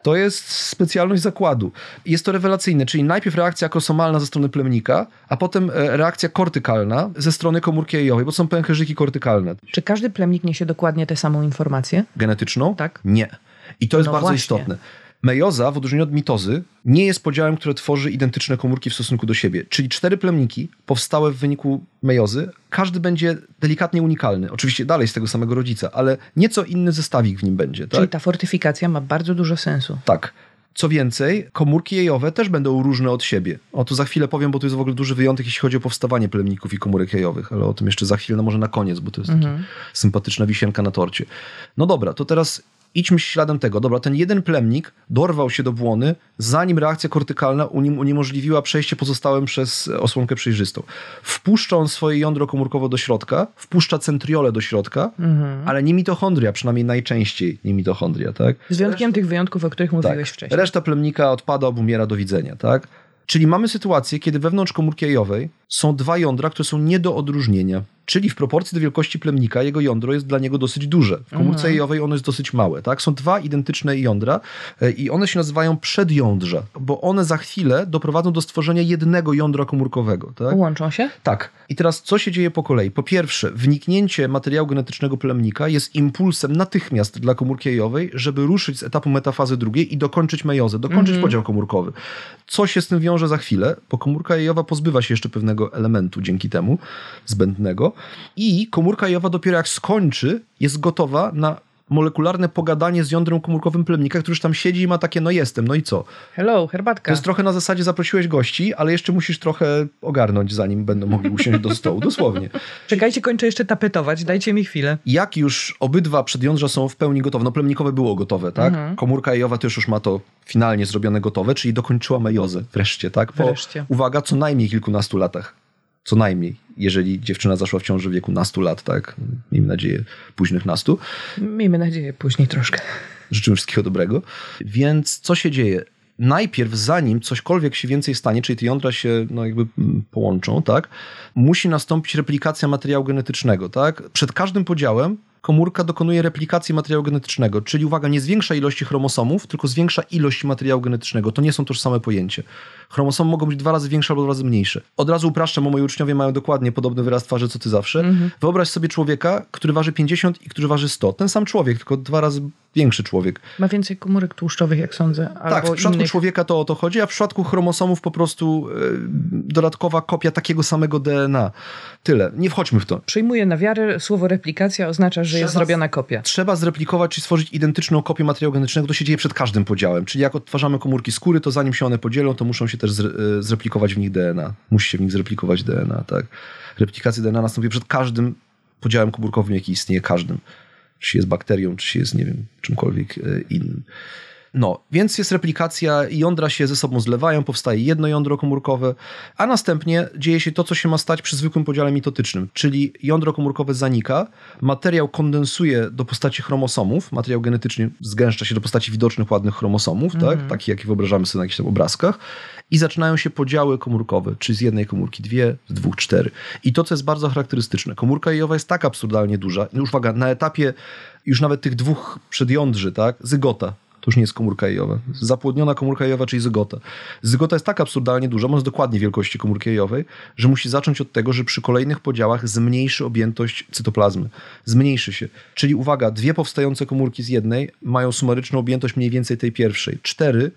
To jest specjalność zakładu. Jest to rewelacyjne, czyli najpierw reakcja akrosomalna ze strony plemnika, a potem e, reakcja kortykalna ze strony komórki jajowej, bo są pęcherzyki kortykalne. Czy każdy plemnik niesie dokładnie tę samą informację? Genetyczną? Tak. Nie. I to jest No bardzo właśnie. istotne. Mejoza, w odróżnieniu od mitozy, nie jest podziałem, które tworzy identyczne komórki w stosunku do siebie. Czyli cztery plemniki powstałe w wyniku mejozy, każdy będzie delikatnie unikalny. Oczywiście dalej z tego samego rodzica, ale nieco inny zestawik w nim będzie. Tak? Czyli ta fortyfikacja ma bardzo dużo sensu. Tak. Co więcej, komórki jajowe też będą różne od siebie. O tu za chwilę powiem, bo to jest w ogóle duży wyjątek, jeśli chodzi o powstawanie plemników i komórek jajowych, ale o tym jeszcze za chwilę, no może na koniec, bo to jest taka sympatyczna wisienka na torcie. No dobra, to teraz idźmy śladem tego. Dobra, ten jeden plemnik dorwał się do błony, zanim reakcja kortykalna uniemożliwiła przejście pozostałym przez osłonkę przejrzystą. Wpuszcza on swoje jądro komórkowe do środka, wpuszcza centriolę do środka, ale nie mitochondria, przynajmniej najczęściej nie mitochondria, tak? Z wyjątkiem tych wyjątków, o których mówiłeś Tak. wcześniej. Reszta plemnika odpada, obumiera, do widzenia, tak? Czyli mamy sytuację, kiedy wewnątrz komórki jajowej są dwa jądra, które są nie do odróżnienia. Czyli w proporcji do wielkości plemnika jego jądro jest dla niego dosyć duże. W komórce jajowej ono jest dosyć małe. Tak? Są dwa identyczne jądra e, i one się nazywają przedjądrza, bo one za chwilę doprowadzą do stworzenia jednego jądra komórkowego. Tak? Łączą się? Tak. I teraz co się dzieje po kolei? Po pierwsze, wniknięcie materiału genetycznego plemnika jest impulsem natychmiast dla komórki jajowej, żeby ruszyć z etapu metafazy drugiej i dokończyć mejozę, dokończyć podział komórkowy. Co się z tym wiąże za chwilę, bo komórka jajowa pozbywa się jeszcze pewnego elementu dzięki temu, zbędnego i komórka jajowa dopiero jak skończy, jest gotowa na molekularne pogadanie z jądrem komórkowym plemnika, który już tam siedzi i ma takie, no jestem, no i co? Hello, herbatka. To jest trochę na zasadzie zaprosiłeś gości, ale jeszcze musisz trochę ogarnąć, zanim będą mogli usiąść do stołu. Dosłownie. Czekajcie, kończę jeszcze tapetować, dajcie mi chwilę. Jak już obydwa przedjądrza są w pełni gotowe, no plemnikowe było gotowe, tak? Komórka jajowa też już ma to finalnie zrobione gotowe, czyli dokończyła mejozę wreszcie, tak? Po, Wreszcie. Uwaga, co najmniej kilkunastu latach. Co najmniej, jeżeli dziewczyna zaszła w ciąży w wieku nastu lat, tak? Miejmy nadzieję, późnych nastu. Miejmy nadzieję później troszkę. Życzymy wszystkiego dobrego. Więc co się dzieje? Najpierw, zanim cośkolwiek się więcej stanie, czyli te jądra się no, jakby połączą, tak, musi nastąpić replikacja materiału genetycznego. Tak? Przed każdym podziałem komórka dokonuje replikacji materiału genetycznego, czyli uwaga, nie zwiększa ilości chromosomów, tylko zwiększa ilość materiału genetycznego. To nie są tożsame pojęcie. Chromosomy mogą być dwa razy większe albo dwa razy mniejsze. Od razu upraszczam, bo moi uczniowie mają dokładnie podobny wyraz twarzy co ty zawsze. Wyobraź sobie człowieka, który waży 50 i który waży 100. Ten sam człowiek, tylko dwa razy większy człowiek. Ma więcej komórek tłuszczowych, jak sądzę. Tak, w przypadku innych. człowieka to o to chodzi, a w przypadku chromosomów po prostu e, dodatkowa kopia takiego samego DNA. Tyle. Nie wchodźmy w to. Przyjmuję na wiarę, słowo replikacja oznacza, że jest Trzeba- zrobiona kopia. Trzeba zreplikować czy stworzyć identyczną kopię materiału genetycznego. To się dzieje przed każdym podziałem. Czyli jak odtwarzamy komórki skóry, to zanim się one podzielą, to muszą się też e, zreplikować w nich DNA. Musi się w nich zreplikować DNA, tak. Replikacja DNA następuje przed każdym podziałem komórkowym, jaki istnieje, każdym. Czy się jest bakterią, czy się jest, nie wiem, czymkolwiek e, innym. No, więc jest replikacja, jądra się ze sobą zlewają, powstaje jedno jądro komórkowe, a następnie dzieje się to, co się ma stać przy zwykłym podziale mitotycznym, czyli jądro komórkowe zanika, materiał kondensuje do postaci chromosomów, materiał genetyczny zgęszcza się do postaci widocznych, ładnych chromosomów, tak, takich, jakie wyobrażamy sobie na jakichś tam obrazkach, i zaczynają się podziały komórkowe, czyli z jednej komórki dwie, z dwóch cztery. I to, co jest bardzo charakterystyczne, komórka jajowa jest tak absurdalnie duża, już uwaga, na etapie już nawet tych dwóch przedjądrzy, tak, zygota, to już nie jest komórka jajowa. Zapłodniona komórka jajowa, czyli zygota. Zygota jest tak absurdalnie duża, jest dokładnie wielkości komórki jajowej, że musi zacząć od tego, że przy kolejnych podziałach zmniejszy objętość cytoplazmy. Zmniejszy się. Czyli uwaga, dwie powstające komórki z jednej mają sumaryczną objętość mniej więcej tej pierwszej. Cztery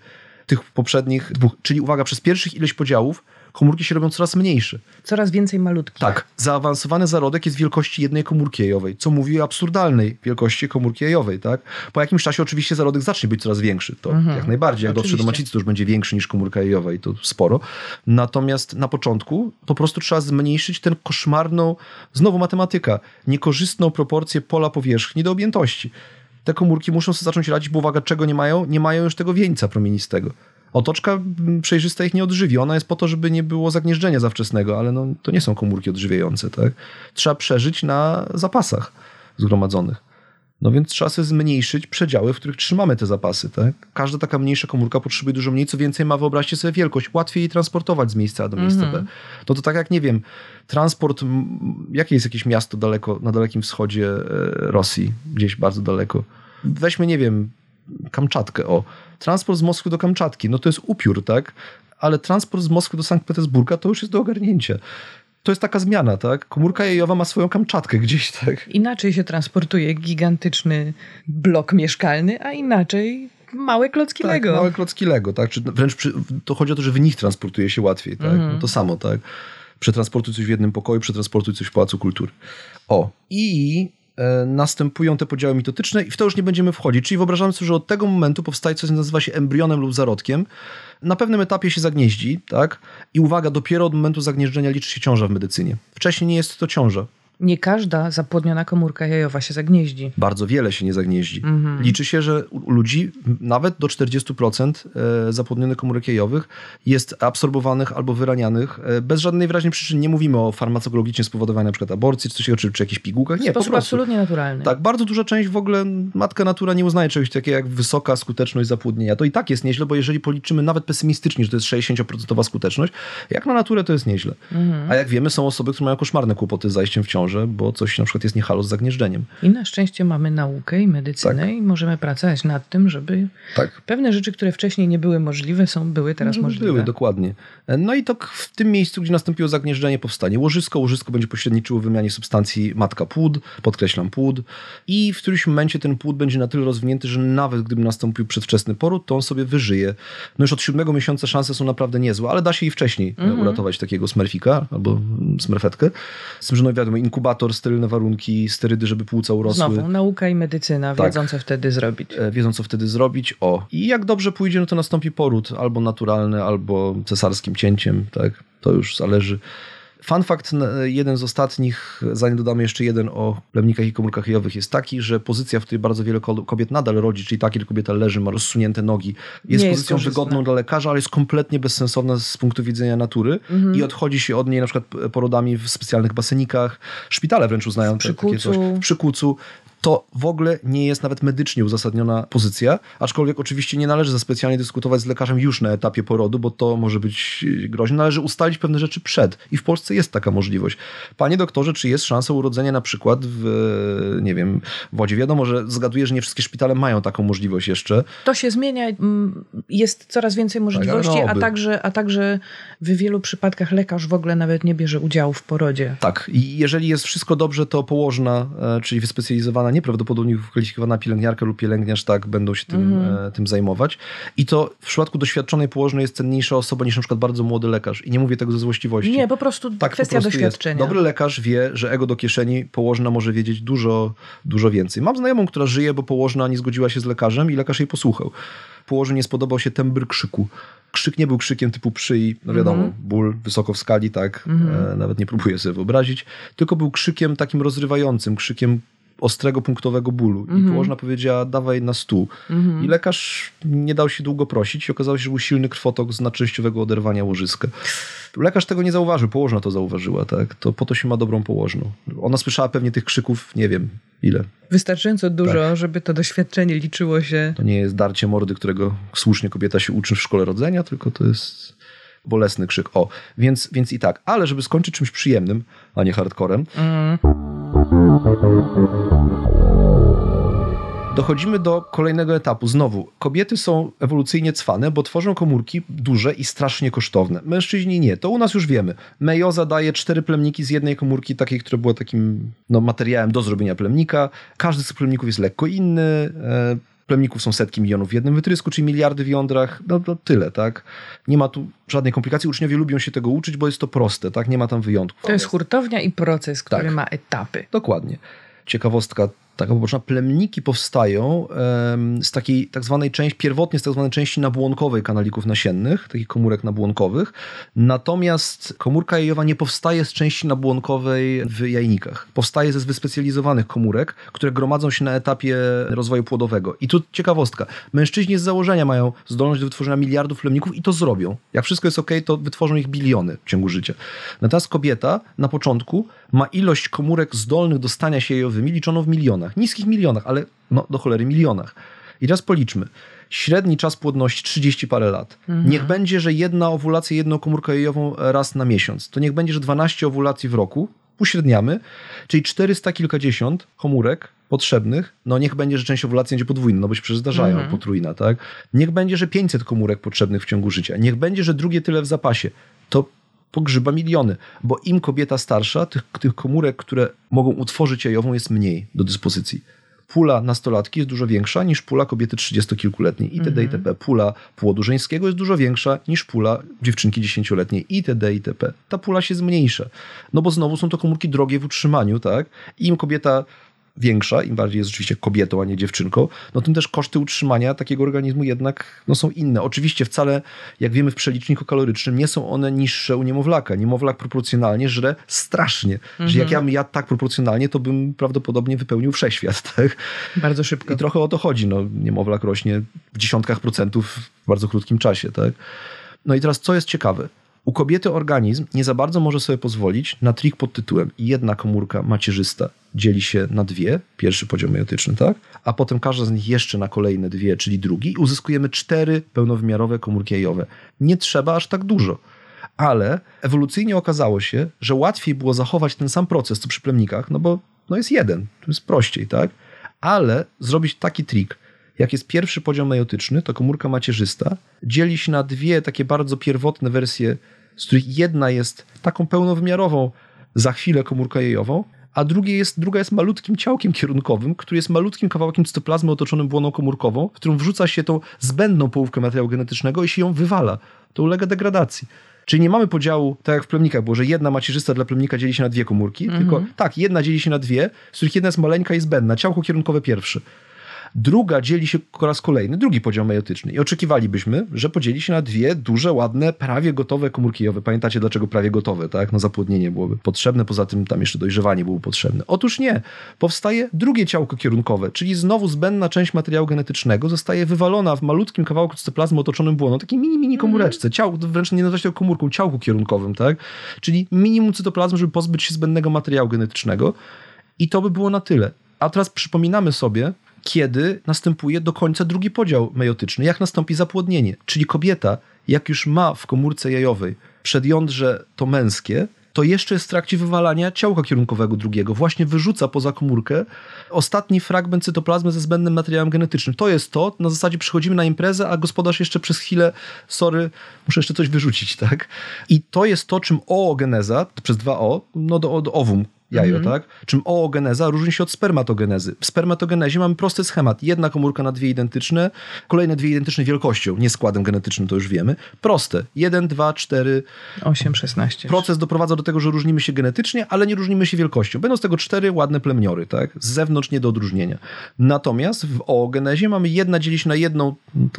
tych poprzednich dwóch. Czyli uwaga, przez pierwszych ileś podziałów komórki się robią coraz mniejsze. Coraz więcej malutkich. Tak. Zaawansowany zarodek jest wielkości jednej komórki jajowej, co mówi o absurdalnej wielkości komórki jajowej, tak? Po jakimś czasie oczywiście zarodek zacznie być coraz większy. To jak najbardziej. Jak dotrze do Oczywiście. macicy, to już będzie większy niż komórka jajowa i to sporo. Natomiast na początku po prostu trzeba zmniejszyć tę koszmarną, znowu matematyka, niekorzystną proporcję pola powierzchni do objętości. Te komórki muszą sobie zacząć radzić, bo uwaga, czego nie mają? Nie mają już tego wieńca promienistego. Otoczka mm, przejrzysta ich nie odżywi. Ona jest po to, żeby nie było zagnieżdżenia zawczesnego, ale no, to nie są komórki odżywiające. Tak? Trzeba przeżyć na zapasach zgromadzonych. No więc trzeba sobie zmniejszyć przedziały, w których trzymamy te zapasy. Tak? Każda taka mniejsza komórka potrzebuje dużo mniej, co więcej ma, wyobraźcie sobie wielkość, łatwiej jej transportować z miejsca A do miejsca B. No to tak jak, nie wiem, transport, jakie jest jakieś miasto daleko, na dalekim wschodzie e, Rosji, gdzieś bardzo daleko. Weźmy, nie wiem, Kamczatkę, o. Transport z Moskwy do Kamczatki, no to jest upiór, tak? Ale transport z Moskwy do Sankt Petersburga to już jest do ogarnięcia. To jest taka zmiana, tak? Komórka jajowa ma swoją Kamczatkę gdzieś, tak? Inaczej się transportuje gigantyczny blok mieszkalny, a inaczej małe klocki tak, Lego. małe klocki Lego, tak? Czy wręcz przy, to chodzi o to, że w nich transportuje się łatwiej, tak? No to samo, tak? Przetransportuj coś w jednym pokoju, przetransportuj coś w Pałacu Kultury. O, i następują te podziały mitotyczne i w to już nie będziemy wchodzić. Czyli wyobrażamy sobie, że od tego momentu powstaje coś, co nazywa się embrionem lub zarodkiem. Na pewnym etapie się zagnieździ, tak? I uwaga, dopiero od momentu zagnieżdżenia liczy się ciąża w medycynie. Wcześniej nie jest to ciąża. Nie każda zapłodniona komórka jajowa się zagnieździ. Bardzo wiele się nie zagnieździ. Liczy się, że u ludzi nawet do 40% e, zapłodnionych komórek jajowych jest absorbowanych albo wyranianych e, bez żadnej wyraźnej przyczyny. Nie mówimy o farmakologicznie spowodowanej na przykład aborcji, czy, coś, czy, czy jakichś pigułkach. Nie, sposób po prostu. absolutnie naturalny. Tak, bardzo duża część w ogóle matka natura nie uznaje czegoś takiego jak wysoka skuteczność zapłodnienia. To i tak jest nieźle, bo jeżeli policzymy nawet pesymistycznie, że to jest 60% skuteczność, jak na naturę to jest nieźle. A jak wiemy, są osoby, które mają koszmarne kłopoty z zajściem w ciążę, bo coś na przykład jest niehalo z zagnieżdżeniem. I na szczęście mamy naukę i medycynę Tak. i możemy pracować nad tym, żeby Tak. pewne rzeczy, które wcześniej nie były możliwe, są były teraz Żeby możliwe. Były, dokładnie. No i to w tym miejscu, gdzie nastąpiło zagnieżdżenie, powstanie łożysko. Łożysko będzie pośredniczyło w wymianie substancji matka-płód, podkreślam płód. I w którymś momencie ten płód będzie na tyle rozwinięty, że nawet gdyby nastąpił przedwczesny poród, to on sobie wyżyje. No już od siódmego miesiąca szanse są naprawdę niezłe, ale da się i wcześniej e, uratować takiego smerfika albo mm, smerfetkę. Z tym, że no wiadomo, inkubator, sterylne warunki, sterydy, żeby płuca urosły. Znowu, nauka i medycyna Tak. wiedzą, co wtedy zrobić. e, wiedzą co wtedy zrobić. O, i jak dobrze pójdzie, no to nastąpi poród, albo naturalny, albo cesarskim cięciem, tak? To już zależy. Fun fact, jeden z ostatnich, zanim dodamy jeszcze jeden o plemnikach i komórkach jajowych, jest taki, że pozycja, w której bardzo wiele ko- kobiet nadal rodzi, czyli ta, kiedy kobieta leży, ma rozsunięte nogi, jest Nie pozycją wygodną dla lekarza, ale jest kompletnie bezsensowna z punktu widzenia natury Mhm. i odchodzi się od niej na przykład porodami w specjalnych basenikach. Szpitale wręcz uznają te- takie coś. W przykucu to w ogóle nie jest nawet medycznie uzasadniona pozycja, aczkolwiek oczywiście nie należy za specjalnie dyskutować z lekarzem już na etapie porodu, bo to może być groźne. Należy ustalić pewne rzeczy przed i w Polsce jest taka możliwość. Panie doktorze, czy jest szansa urodzenia na przykład w, nie wiem, wodzie? Wiadomo, że zgaduję, że nie wszystkie szpitale mają taką możliwość jeszcze. To się zmienia, mm, jest coraz więcej możliwości, ale a także, a także w wielu przypadkach lekarz w ogóle nawet nie bierze udziału w porodzie. Tak, i jeżeli jest wszystko dobrze, to położna, e, czyli wyspecjalizowana, nieprawdopodobnie wykwalifikowana pielęgniarka lub pielęgniarz, tak, będą się tym, e, tym zajmować. I to w przypadku doświadczonej położnej jest cenniejsza osoba niż na przykład bardzo młody lekarz. I nie mówię tego ze złośliwości. Nie, po prostu tak, kwestia po prostu doświadczenia. Jest. Dobry lekarz wie, że ego do kieszeni położna może wiedzieć dużo, dużo więcej. Mam znajomą, która żyje, bo położna nie zgodziła się z lekarzem i lekarz jej posłuchał. Położnie nie spodobał się tembr krzyku. Krzyk nie był krzykiem typu przyi, no wiadomo, Mhm. ból wysoko w skali, tak, e, nawet nie próbuję sobie wyobrazić, tylko był krzykiem takim rozrywającym, krzykiem ostrego, punktowego bólu. Mhm. I położna powiedziała, dawaj na stół. I lekarz nie dał się długo prosić i okazało się, że był silny krwotok z naczęściowego oderwania łożyska. Lekarz tego nie zauważył, położna to zauważyła, tak? To po to się ma dobrą położną. Ona słyszała pewnie tych krzyków, nie wiem ile. Wystarczająco dużo, Tak. żeby to doświadczenie liczyło się. To nie jest darcie mordy, którego słusznie kobieta się uczy w szkole rodzenia, tylko to jest bolesny krzyk. O, więc, więc i tak. Ale żeby skończyć czymś przyjemnym, a nie hardcorem, dochodzimy do kolejnego etapu. Znowu, kobiety są ewolucyjnie cwane, bo tworzą komórki duże i strasznie kosztowne. Mężczyźni nie. To u nas już wiemy. Mejoza daje cztery plemniki z jednej komórki, takiej, która była takim no, materiałem do zrobienia plemnika. Każdy z plemników jest lekko inny. E, Plemników są setki milionów w jednym wytrysku, czyli miliardy w jądrach. No to tyle, tak? Nie ma tu żadnej komplikacji. Uczniowie lubią się tego uczyć, bo jest to proste, tak? Nie ma tam wyjątków. To jest hurtownia i proces, który Tak. ma etapy. Dokładnie. Ciekawostka taka poboczna. Plemniki powstają z takiej tak zwanej części, pierwotnie z tak zwanej części nabłonkowej kanalików nasiennych, takich komórek nabłonkowych. Natomiast komórka jajowa nie powstaje z części nabłonkowej w jajnikach. Powstaje ze wyspecjalizowanych komórek, które gromadzą się na etapie rozwoju płodowego. I tu ciekawostka. Mężczyźni z założenia mają zdolność do wytworzenia miliardów plemników i to zrobią. Jak wszystko jest ok, to wytworzą ich biliony w ciągu życia. Natomiast kobieta na początku ma ilość komórek zdolnych do stania się jajowymi liczoną w milionach. Niskich milionach, ale no, do cholery milionach. I teraz policzmy. Średni czas płodności 30 parę lat. Niech będzie, że jedna owulacja, jedną komórkę jajową raz na miesiąc. To niech będzie, że 12 owulacji w roku. Uśredniamy, czyli 400 kilkadziesiąt komórek potrzebnych, no niech będzie, że część owulacji będzie podwójna, no bo się przecież zdarzają potrójna, tak? Niech będzie, że 500 komórek potrzebnych w ciągu życia. Niech będzie, że drugie tyle w zapasie. To pogrzyba miliony, bo im kobieta starsza, tych, tych komórek, które mogą utworzyć jajową jest mniej do dyspozycji. Pula nastolatki jest dużo większa niż pula kobiety trzydziestokilkuletniej itd. itp. Pula płodu żeńskiego jest dużo większa niż pula dziewczynki dziesięcioletniej itd. itp. Ta pula się zmniejsza. No bo znowu są to komórki drogie w utrzymaniu, tak? Im kobieta większa, im bardziej jest rzeczywiście kobietą, a nie dziewczynką, no tym też koszty utrzymania takiego organizmu jednak no, są inne. Oczywiście wcale, jak wiemy w przeliczniku kalorycznym, nie są one niższe u niemowlaka. Niemowlak proporcjonalnie żre strasznie. Że jak ja bym jadł tak proporcjonalnie, to bym prawdopodobnie wypełnił wszechświat. Tak? Bardzo szybko. I trochę o to chodzi. No, niemowlak rośnie w dziesiątkach procentów w bardzo krótkim czasie. Tak? No i teraz co jest ciekawe? U kobiety organizm nie za bardzo może sobie pozwolić na trik pod tytułem jedna komórka macierzysta dzieli się na dwie, pierwszy poziom meiotyczny, tak? A potem każda z nich jeszcze na kolejne dwie, czyli drugi i uzyskujemy cztery pełnowymiarowe komórki jajowe. Nie trzeba aż tak dużo. Ale ewolucyjnie okazało się, że łatwiej było zachować ten sam proces co przy plemnikach, no bo no jest jeden, to jest prościej, tak? Ale zrobić taki trik, jak jest pierwszy poziom meiotyczny, to komórka macierzysta dzieli się na dwie takie bardzo pierwotne wersje, z których jedna jest taką pełnowymiarową, za chwilę komórką jajową, a drugie jest, druga jest malutkim ciałkiem kierunkowym, który jest malutkim kawałkiem cytoplazmy otoczonym błoną komórkową, w którą wrzuca się tą zbędną połówkę materiału genetycznego i się ją wywala. To ulega degradacji. Czyli nie mamy podziału, tak jak w plemnikach było, że jedna macierzysta dla plemnika dzieli się na dwie komórki, tylko tak, jedna dzieli się na dwie, z których jedna jest maleńka i zbędna, ciałko kierunkowe pierwsze. Druga dzieli się po raz kolejny, drugi poziom meiotyczny. I oczekiwalibyśmy, że podzieli się na dwie duże, ładne, prawie gotowe komórki jajowe. Pamiętacie, dlaczego prawie gotowe, tak? No zapłodnienie byłoby potrzebne, poza tym tam jeszcze dojrzewanie byłoby potrzebne. Otóż nie. Powstaje drugie ciałko kierunkowe, czyli znowu zbędna część materiału genetycznego zostaje wywalona w malutkim kawałku cytoplazmy otoczonym błoną, takiej mini, mini komóreczce. Ciał, wręcz nie nazywać tego komórką, ciałku kierunkowym, tak? Czyli minimum cytoplazmy, żeby pozbyć się zbędnego materiału genetycznego. I to by było na tyle. A teraz przypominamy sobie, kiedy następuje do końca drugi podział meiotyczny, jak nastąpi zapłodnienie. Czyli kobieta, jak już ma w komórce jajowej przedjądrze to męskie, to jeszcze jest w trakcie wywalania ciałka kierunkowego drugiego. Właśnie wyrzuca poza komórkę ostatni fragment cytoplazmy ze zbędnym materiałem genetycznym. To jest to, na zasadzie przychodzimy na imprezę, a gospodarz jeszcze przez chwilę, sorry, muszę jeszcze coś wyrzucić, tak? I to jest to, czym oogeneza, przez dwa O, no do, do owum, jajo, tak? Czym oogeneza różni się od spermatogenezy. W spermatogenezie mamy prosty schemat. Jedna komórka na dwie identyczne, kolejne dwie identyczne wielkością, nie składem genetycznym, to już wiemy. Proste. 1, 2, 4. 8, 16. Proces doprowadza do tego, że różnimy się genetycznie, ale nie różnimy się wielkością. Będą z tego cztery ładne plemniory, tak? Z zewnątrz nie do odróżnienia. Natomiast w oogenezie mamy jedna dzieli się na jedną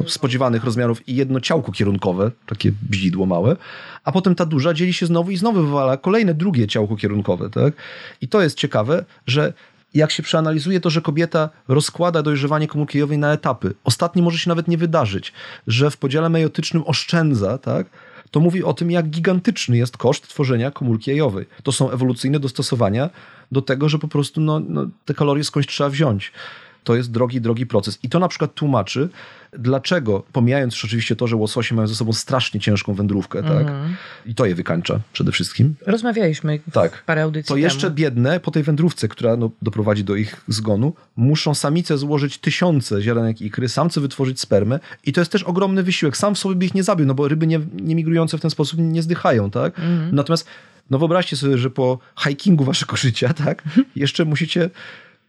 spodziewanych rozmiarów i jedno ciałko kierunkowe, takie bzidło małe, a potem ta duża dzieli się znowu i znowu wywala kolejne drugie ciałko kierunkowe, tak? I to jest ciekawe, że jak się przeanalizuje to, że kobieta rozkłada dojrzewanie komórki jajowej na etapy, ostatni może się nawet nie wydarzyć, że w podziale meiotycznym oszczędza, tak? To mówi o tym, jak gigantyczny jest koszt tworzenia komórki jajowej. To są ewolucyjne dostosowania do tego, że po prostu no, no, te kalorie skądś trzeba wziąć. To jest drogi, drogi proces. I to na przykład tłumaczy, dlaczego, pomijając oczywiście to, że łososie mają ze sobą strasznie ciężką wędrówkę, tak? I to je wykańcza przede wszystkim. Rozmawialiśmy Tak. parę audycji To temu. jeszcze biedne po tej wędrówce, która no, doprowadzi do ich zgonu, muszą samice złożyć tysiące ziarenek ikry, samce wytworzyć spermę i to jest też ogromny wysiłek. Sam w sobie by ich nie zabił, no bo ryby nie, nie migrujące w ten sposób nie zdychają, tak? Natomiast no wyobraźcie sobie, że po hikingu waszego życia, tak, jeszcze musicie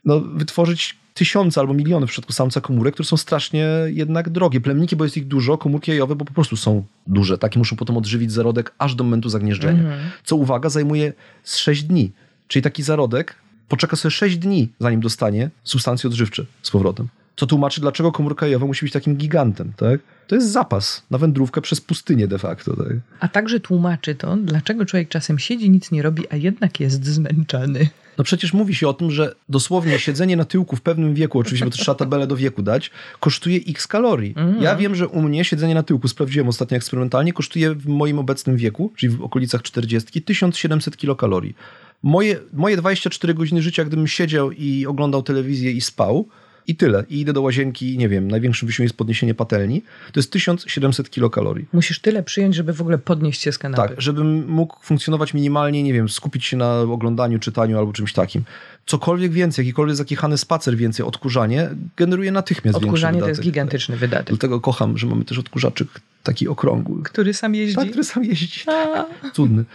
no, wytworzyć tysiące albo miliony w przypadku samca komórek, które są strasznie jednak drogie. Plemniki, bo jest ich dużo, komórki jajowe, bo po prostu są duże, tak, i muszą potem odżywić zarodek aż do momentu zagnieżdżenia. Co, uwaga, zajmuje z 6 dni. Czyli taki zarodek poczeka sobie 6 dni, zanim dostanie substancje odżywcze z powrotem. Co tłumaczy, dlaczego komórka jajowa musi być takim gigantem, tak? To jest zapas na wędrówkę przez pustynię de facto, tak? A także tłumaczy to, dlaczego człowiek czasem siedzi, nic nie robi, a jednak jest zmęczony. No przecież mówi się o tym, że dosłownie siedzenie na tyłku w pewnym wieku, oczywiście, bo to trzeba tabelę do wieku dać, kosztuje x kalorii. Ja wiem, że u mnie siedzenie na tyłku, sprawdziłem ostatnio eksperymentalnie, kosztuje w moim obecnym wieku, czyli w okolicach 40, 1700 kilokalorii. Moje, moje 24 godziny życia, gdybym siedział i oglądał telewizję i spał, i tyle. I idę do łazienki, nie wiem, największym wysiłkiem jest podniesienie patelni. To jest 1700 kilokalorii. Musisz tyle przyjąć, żeby w ogóle podnieść się z kanapy. Tak, żebym mógł funkcjonować minimalnie, nie wiem, skupić się na oglądaniu, czytaniu albo czymś takim. Cokolwiek więcej, jakikolwiek zakichany spacer więcej, odkurzanie generuje natychmiast Odkurzanie to jest gigantyczny wydatek. Dlatego kocham, że mamy też odkurzaczyk taki okrągły. Który sam jeździ. Tak, który sam jeździ. A, Cudny.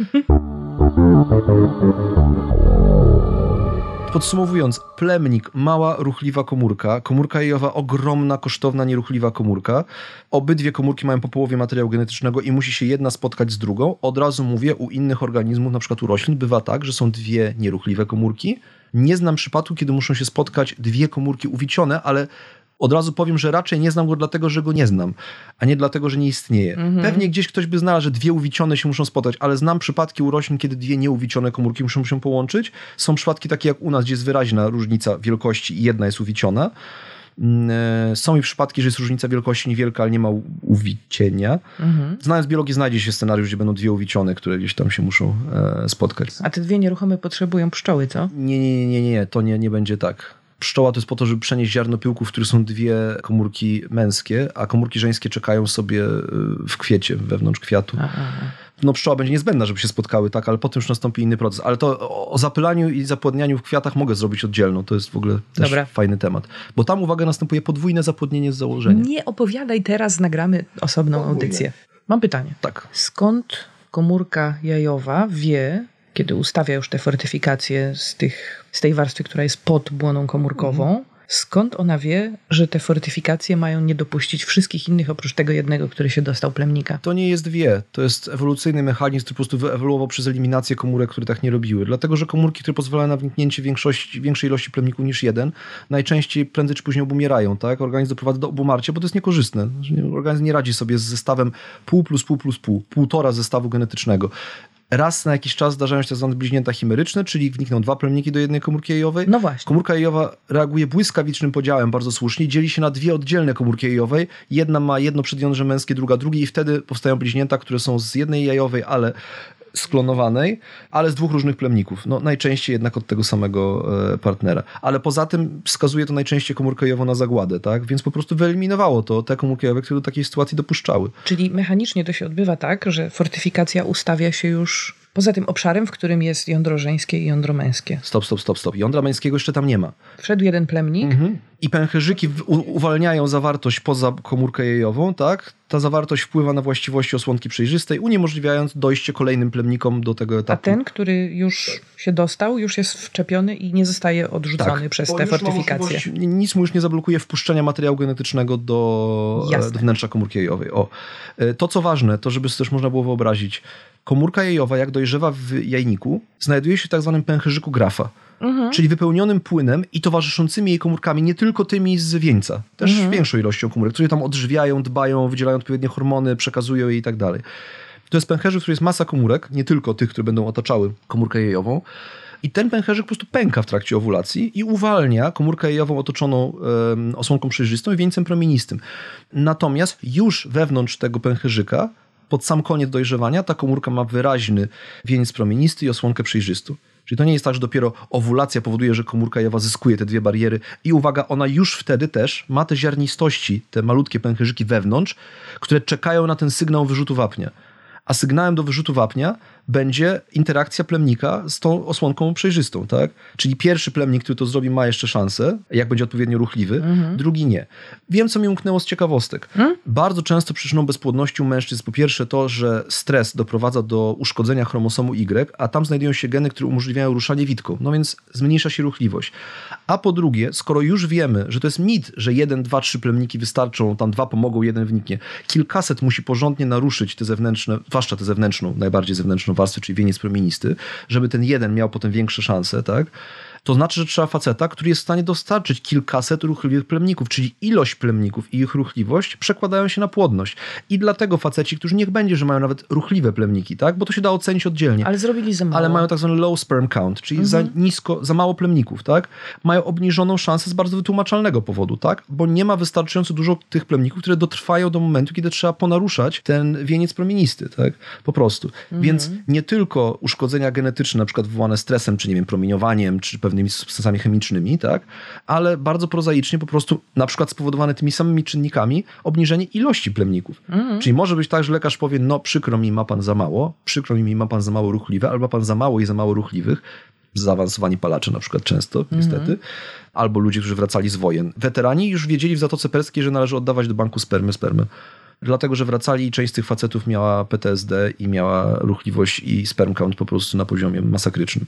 Podsumowując, plemnik, mała, ruchliwa komórka, komórka jajowa, ogromna, kosztowna, nieruchliwa komórka. Obydwie komórki mają po połowie materiału genetycznego i musi się jedna spotkać z drugą. Od razu mówię, u innych organizmów, na przykład u roślin, bywa tak, że są dwie nieruchliwe komórki. Nie znam przypadku, kiedy muszą się spotkać dwie komórki uwicione, ale od razu powiem, że raczej nie znam go dlatego, że go nie znam, a nie dlatego, że nie istnieje. Pewnie gdzieś ktoś by znalazł, że dwie uwicione się muszą spotkać, ale znam przypadki u roślin, kiedy dwie nieuwicione komórki muszą się połączyć. Są przypadki takie jak u nas, gdzie jest wyraźna różnica wielkości i jedna jest uwiciona. Mm, e, Są i przypadki, że jest różnica wielkości niewielka, ale nie ma uwicienia. Znając biologię, znajdzie się scenariusz, gdzie będą dwie uwicione, które gdzieś tam się muszą e, spotkać. a te dwie nieruchome potrzebują pszczoły, co? Nie, nie, nie, nie, nie, to nie, nie będzie tak. Pszczoła to jest po to, żeby przenieść ziarno pyłków, w których są dwie komórki męskie, a komórki żeńskie czekają sobie y, w kwiecie, wewnątrz kwiatu. A, a, a. No pszczoła będzie niezbędna, żeby się spotkały, tak, ale potem już nastąpi inny proces. Ale to o, zapylaniu i zapłodnianiu w kwiatach mogę zrobić oddzielną. To jest w ogóle też Dobra. fajny temat. Bo tam, uwaga, następuje podwójne zapłodnienie z założenia. Nie opowiadaj teraz, nagramy osobną audycję. Mam pytanie. Tak. Skąd komórka jajowa wie, kiedy ustawia już te fortyfikacje z, tych, z tej warstwy, która jest pod błoną komórkową, skąd ona wie, że te fortyfikacje mają nie dopuścić wszystkich innych oprócz tego jednego, który się dostał plemnika? To nie jest wie. To jest ewolucyjny mechanizm, który po prostu wyewoluował przez eliminację komórek, które tak nie robiły. Dlatego, że komórki, które pozwalają na wniknięcie większości, większej ilości plemników niż jeden, najczęściej prędzej czy później obumierają. Tak? Organizm doprowadza do obumarcia, bo to jest niekorzystne. Organizm nie radzi sobie z zestawem pół plus pół plus pół, półtora zestawu genetycznego. Raz na jakiś czas zdarzają się zwane bliźnięta chimeryczne, czyli wnikną dwa plemniki do jednej komórki jajowej. No właśnie. Komórka jajowa reaguje błyskawicznym podziałem, bardzo słusznie, dzieli się na dwie oddzielne komórki jajowej. Jedna ma jedno przedjądrze męskie, druga drugie i wtedy powstają bliźnięta, które są z jednej jajowej, ale sklonowanej, ale z dwóch różnych plemników. No, najczęściej jednak od tego samego e, partnera. Ale poza tym wskazuje to najczęściej komórkę jajową na zagładę, tak? Więc po prostu wyeliminowało to te komórki jajowe, które do takiej sytuacji dopuszczały. Czyli mechanicznie to się odbywa tak, że fortyfikacja ustawia się już poza tym obszarem, w którym jest jądro żeńskie i jądro męskie. Stop, stop, stop, stop. Jądra męskiego jeszcze tam nie ma. Wszedł jeden plemnik, I pęcherzyki uwalniają zawartość poza komórkę jajową, tak? Ta zawartość wpływa na właściwości osłonki przejrzystej, uniemożliwiając dojście kolejnym plemnikom do tego a etapu. ten, który już się dostał, już jest wczepiony i nie zostaje odrzucony przez Tak. bo te fortyfikacje. Nic mu już nie zablokuje wpuszczenia materiału genetycznego do, Jasne. do wnętrza komórki jajowej. O. E, To, co ważne, to żeby sobie też można było wyobrazić, komórka jajowa, jak dojrzewa w jajniku, znajduje się w tak zwanym pęcherzyku grafa. Mhm. Czyli wypełnionym płynem i towarzyszącymi jej komórkami, nie tylko tymi z wieńca, też Mhm. większą ilością komórek, które tam odżywiają, dbają, wydzielają odpowiednie hormony, przekazują jej i tak dalej. To jest pęcherzyk, w którym jest masa komórek, nie tylko tych, które będą otaczały komórkę jajową. I ten pęcherzyk po prostu pęka w trakcie owulacji i uwalnia komórkę jajową otoczoną osłonką przejrzystą i wieńcem promienistym. Natomiast już wewnątrz tego pęcherzyka, pod sam koniec dojrzewania, ta komórka ma wyraźny wieniec promienisty i osłonkę przejrzystą. Czyli to nie jest tak, że dopiero owulacja powoduje, że komórka jajowa zyskuje te dwie bariery i uwaga, ona już wtedy też ma te ziarnistości, te malutkie pęcherzyki wewnątrz, które czekają na ten sygnał wyrzutu wapnia. A sygnałem do wyrzutu wapnia będzie interakcja plemnika z tą osłonką przejrzystą, tak? Czyli pierwszy plemnik, który to zrobi, ma jeszcze szansę, jak będzie odpowiednio ruchliwy, drugi nie. Wiem, co mi umknęło z ciekawostek. Bardzo często przyczyną bezpłodności u mężczyzn po pierwsze to, że stres doprowadza do uszkodzenia chromosomu Y, a tam znajdują się geny, które umożliwiają ruszanie witką, no więc zmniejsza się ruchliwość. A po drugie, skoro już wiemy, że to jest mit, że jeden, dwa, trzy plemniki wystarczą, tam dwa pomogą, jeden wniknie, kilkaset musi porządnie naruszyć te zewnętrzne, zwłaszcza tę zewnętrzną, najbardziej zewnętrzną warstwę, czyli wieniec promienisty, żeby ten jeden miał potem większe szanse, tak? To znaczy, że trzeba faceta, który jest w stanie dostarczyć kilkaset ruchliwych plemników, czyli ilość plemników i ich ruchliwość przekładają się na płodność. I dlatego faceci, którzy niech będzie, że mają nawet ruchliwe plemniki, tak? Bo to się da ocenić oddzielnie. Ale zrobili za mało. Ale mają tak zwany low sperm count, czyli Mhm. za nisko, za mało plemników, tak? Mają obniżoną szansę z bardzo wytłumaczalnego powodu, tak? Bo nie ma wystarczająco dużo tych plemników, które dotrwają do momentu, kiedy trzeba ponaruszać ten wieniec plemienisty, tak? Po prostu. Mhm. Więc nie tylko uszkodzenia genetyczne, na przykład wywołane stresem, czy nie wiem, promieniowaniem, czy pewnymi substancjami chemicznymi, tak? Ale bardzo prozaicznie po prostu na przykład spowodowane tymi samymi czynnikami obniżenie ilości plemników. Mhm. Czyli może być tak, że lekarz powie, no przykro mi, ma pan za mało, przykro mi, ma pan za mało ruchliwe, albo ma pan za mało i za mało ruchliwych, zaawansowani palacze na przykład często, niestety, albo ludzie, którzy wracali z wojen. Weterani już wiedzieli w Zatoce Perskiej, że należy oddawać do banku spermy spermy. Dlatego, że wracali i część z tych facetów miała PTSD i miała ruchliwość i sperm count po prostu na poziomie masakrycznym.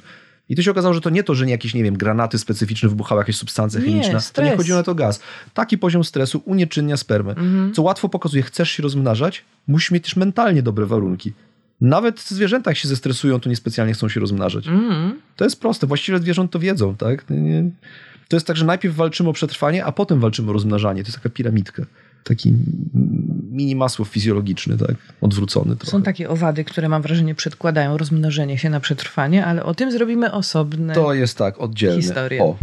I to się okazało, że to nie to, że nie jakieś, nie wiem, granaty specyficzne wybuchały jakieś substancje Nie, chemiczne. To stres. nie chodziło na to gaz. Taki poziom stresu unieczynnia spermę. Co łatwo pokazuje, chcesz się rozmnażać, musisz mieć też mentalnie dobre warunki. Nawet zwierzęta, jak się zestresują, to niespecjalnie chcą się rozmnażać. To jest proste. Właściwie zwierząt to wiedzą, tak? Nie- To jest tak, że najpierw walczymy o przetrwanie, a potem walczymy o rozmnażanie. To jest taka piramidka. Taki mini masło fizjologiczny, tak? Odwrócony trochę. Są takie owady, które mam wrażenie przedkładają rozmnożenie się na przetrwanie, ale o tym zrobimy osobne. To jest tak, oddzielne. Historia. O,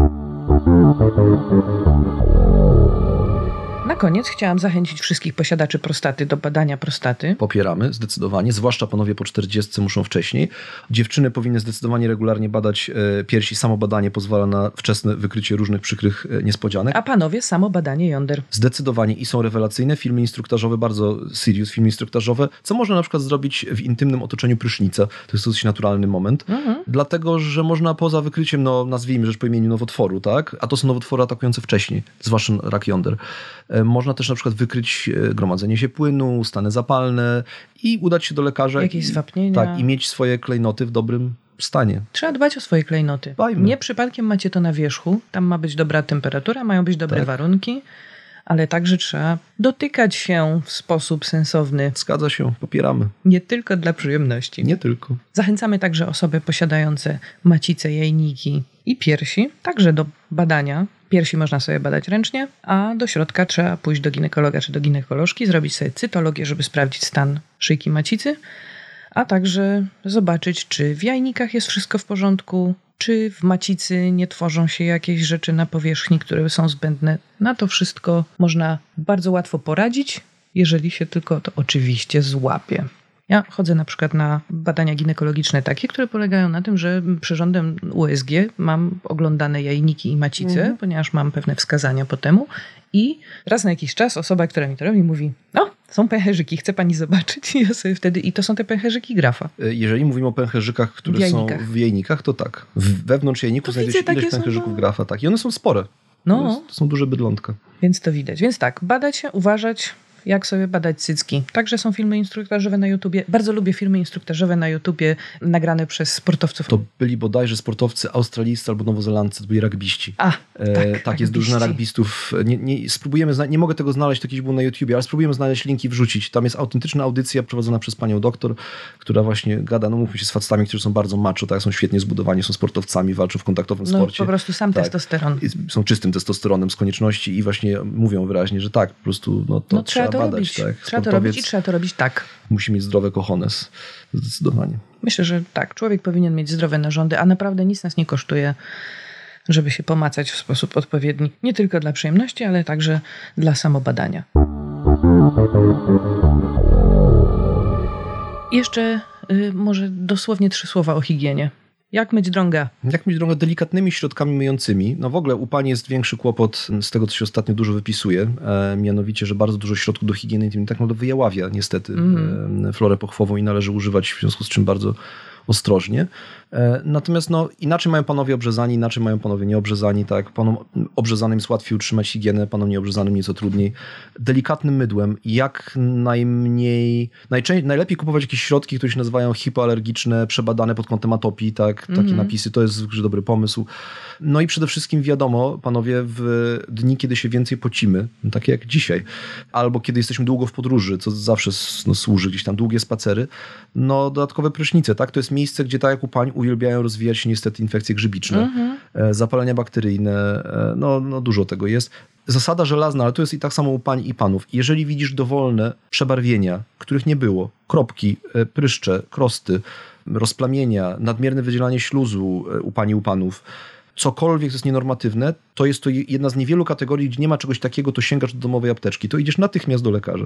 Na koniec chciałam zachęcić wszystkich posiadaczy prostaty do badania prostaty. popieramy zdecydowanie, zwłaszcza panowie po 40 muszą wcześniej. Dziewczyny powinny zdecydowanie regularnie badać e, piersi. Samo badanie pozwala na wczesne wykrycie różnych przykrych e, niespodzianek. A panowie samo badanie jąder. Zdecydowanie i są rewelacyjne filmy instruktażowe, bardzo serious filmy instruktażowe, co można na przykład zrobić w intymnym otoczeniu prysznica. To jest dosyć naturalny moment, dlatego, że można poza wykryciem, no nazwijmy rzecz po imieniu nowotworu, tak, a to są nowotwory atakujące wcześniej, zwłaszcza rak jąder. Można też na przykład wykryć e, gromadzenie się płynu, stany zapalne i udać się do lekarza. Jakieś zwapnienia. Tak, i mieć swoje klejnoty w dobrym stanie. Trzeba dbać o swoje klejnoty. Dbajmy. Nie przypadkiem macie to na wierzchu. Tam ma być dobra temperatura, mają być dobre Tak. warunki, ale także trzeba dotykać się w sposób sensowny, Zgadza się, popieramy. nie tylko dla przyjemności. Nie tylko. Zachęcamy także osoby posiadające macice, jajniki i piersi, także do badania. Piersi można sobie badać ręcznie, a do środka trzeba pójść do ginekologa czy do ginekolożki, zrobić sobie cytologię, żeby sprawdzić stan szyjki macicy, a także zobaczyć, czy w jajnikach jest wszystko w porządku, czy w macicy nie tworzą się jakieś rzeczy na powierzchni, które są zbędne. Na to wszystko można bardzo łatwo poradzić, jeżeli się tylko to oczywiście złapie. Ja chodzę na przykład na badania ginekologiczne takie, które polegają na tym, że przyrządem USG mam oglądane jajniki i macice, ponieważ mam pewne wskazania po temu i raz na jakiś czas osoba, która mi to robi, mówi, no, są pęcherzyki, chce pani zobaczyć? I ja sobie wtedy, i to są te pęcherzyki grafa. E, Jeżeli mówimy o pęcherzykach, które jajnikach. są w jajnikach, to tak. Wewnątrz jajniku takie ileś są, pęcherzyków no. grafa, tak. I one są spore. No. To, jest, to są duże bydlątka. Więc to widać. Więc tak, badać się, uważać, jak sobie badać cycki. Także są filmy instruktażowe na YouTubie. Bardzo lubię filmy instruktażowe na YouTubie nagrane przez sportowców. To byli bodajże sportowcy australijscy albo nowozelandcy, to byli rugbiści. A, E, tak, tak, jest drużyna rugbiści. rugbystów. Nie, nie, spróbujemy zna- nie mogę tego znaleźć, to kiedyś było na YouTubie, ale spróbujemy znaleźć linki, wrzucić. Tam jest autentyczna audycja prowadzona przez panią doktor, która właśnie gada, no mówmy się, z facetami, którzy są bardzo macho, tak, są świetnie zbudowani, są sportowcami, walczą w kontaktowym No sporcie. po prostu sam Tak. testosteron. Są czystym testosteronem z konieczności i właśnie mówią wyraźnie, że tak, po prostu no, to No, trzeba, to badać. robić. Tak. Trzeba to robić i trzeba to robić tak. musi mieć zdrowe kochones. Zdecydowanie. Myślę, że tak. Człowiek powinien mieć zdrowe narządy, a naprawdę nic nas nie kosztuje, żeby się pomacać w sposób odpowiedni. Nie tylko dla przyjemności, ale także dla samobadania. Jeszcze y, może dosłownie trzy słowa o higienie. Jak myć drąga? Jak mieć drogę delikatnymi środkami myjącymi? No w ogóle u pani jest większy kłopot z tego, co się ostatnio dużo wypisuje, e, mianowicie, że bardzo dużo środków do higieny intymnej tak naprawdę wyjaławia niestety e, florę pochwową i należy używać w związku z czym bardzo ostrożnie. E, Natomiast no, inaczej mają panowie obrzezani, inaczej mają panowie nieobrzezani. Tak? Panom obrzezanym jest łatwiej utrzymać higienę, panom nieobrzezanym nieco trudniej. Delikatnym mydłem, jak najmniej, najczę- najlepiej kupować jakieś środki, które się nazywają hipoalergiczne, przebadane pod kątem atopii, tak? takie napisy, to jest dobry pomysł. No i przede wszystkim wiadomo, panowie, w dni, kiedy się więcej pocimy, no takie jak dzisiaj, albo kiedy jesteśmy długo w podróży, co zawsze no, służy, gdzieś tam długie spacery, no dodatkowe prysznice, tak? To jest miejsce, gdzie tak jak u pań uwielbiają rozwijać się niestety infekcje grzybiczne. e, zapalenia bakteryjne, e, no, no dużo tego jest. Zasada żelazna, ale to jest i tak samo u pań i panów. Jeżeli widzisz dowolne przebarwienia, których nie było, kropki, e, pryszcze, krosty, rozplamienia, nadmierne wydzielanie śluzu u pań i u panów, cokolwiek jest nienormatywne, to jest to jedna z niewielu kategorii, gdzie nie ma czegoś takiego, to sięgasz do domowej apteczki. To idziesz natychmiast do lekarza.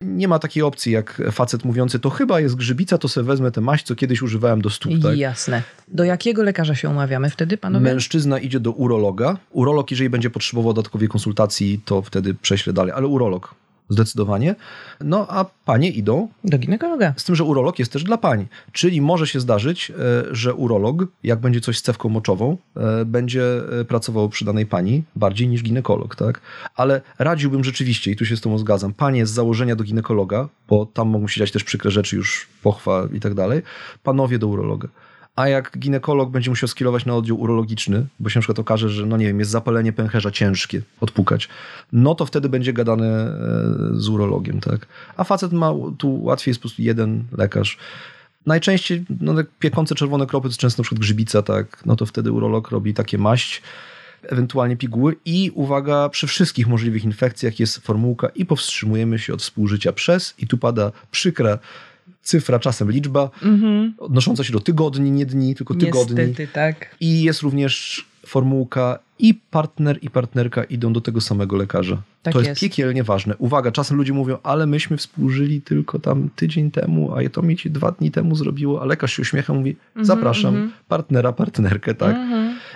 Nie ma takiej opcji jak facet mówiący, to chyba jest grzybica, to sobie wezmę tę maść, co kiedyś używałem do stóp. Tak? Jasne. Do jakiego lekarza się umawiamy wtedy, panowie? Mężczyzna idzie do urologa. Urolog, jeżeli będzie potrzebował dodatkowej konsultacji, to wtedy prześle dalej, ale urolog zdecydowanie. No a panie idą Do ginekologa. z tym, że urolog jest też dla pań. Czyli może się zdarzyć, e, że urolog, jak będzie coś z cewką moczową, e, będzie e, pracował przy danej pani bardziej niż ginekolog, tak? Ale radziłbym rzeczywiście, i tu się z tobą zgadzam, panie z założenia do ginekologa, bo tam mogą się dziać też przykre rzeczy, już pochwa i tak dalej, panowie do urologa. A jak ginekolog będzie musiał skierować na oddział urologiczny, bo się na przykład okaże, że no nie wiem, jest zapalenie pęcherza ciężkie, odpukać, no to wtedy będzie gadane e, z urologiem, tak? A facet ma, tu łatwiej jest po prostu jeden lekarz. Najczęściej no, piekące czerwone kropy to często na przykład grzybica, tak? No to wtedy urolog robi takie maść, ewentualnie piguły i uwaga, przy wszystkich możliwych infekcjach jest formułka i powstrzymujemy się od współżycia przez i tu pada przykra cyfra, czasem liczba, odnosząca się do tygodni, nie dni, tylko tygodni. Niestety, tak. I jest również formułka i partner i partnerka idą do tego samego lekarza. Tak to jest, jest. piekielnie ważne. Uwaga, czasem ludzie mówią, ale myśmy współżyli tylko tam tydzień temu, a to mi ci dwa dni temu zrobiło, a lekarz się uśmiecha, mówi, Mhm, zapraszam partnera, partnerkę, tak?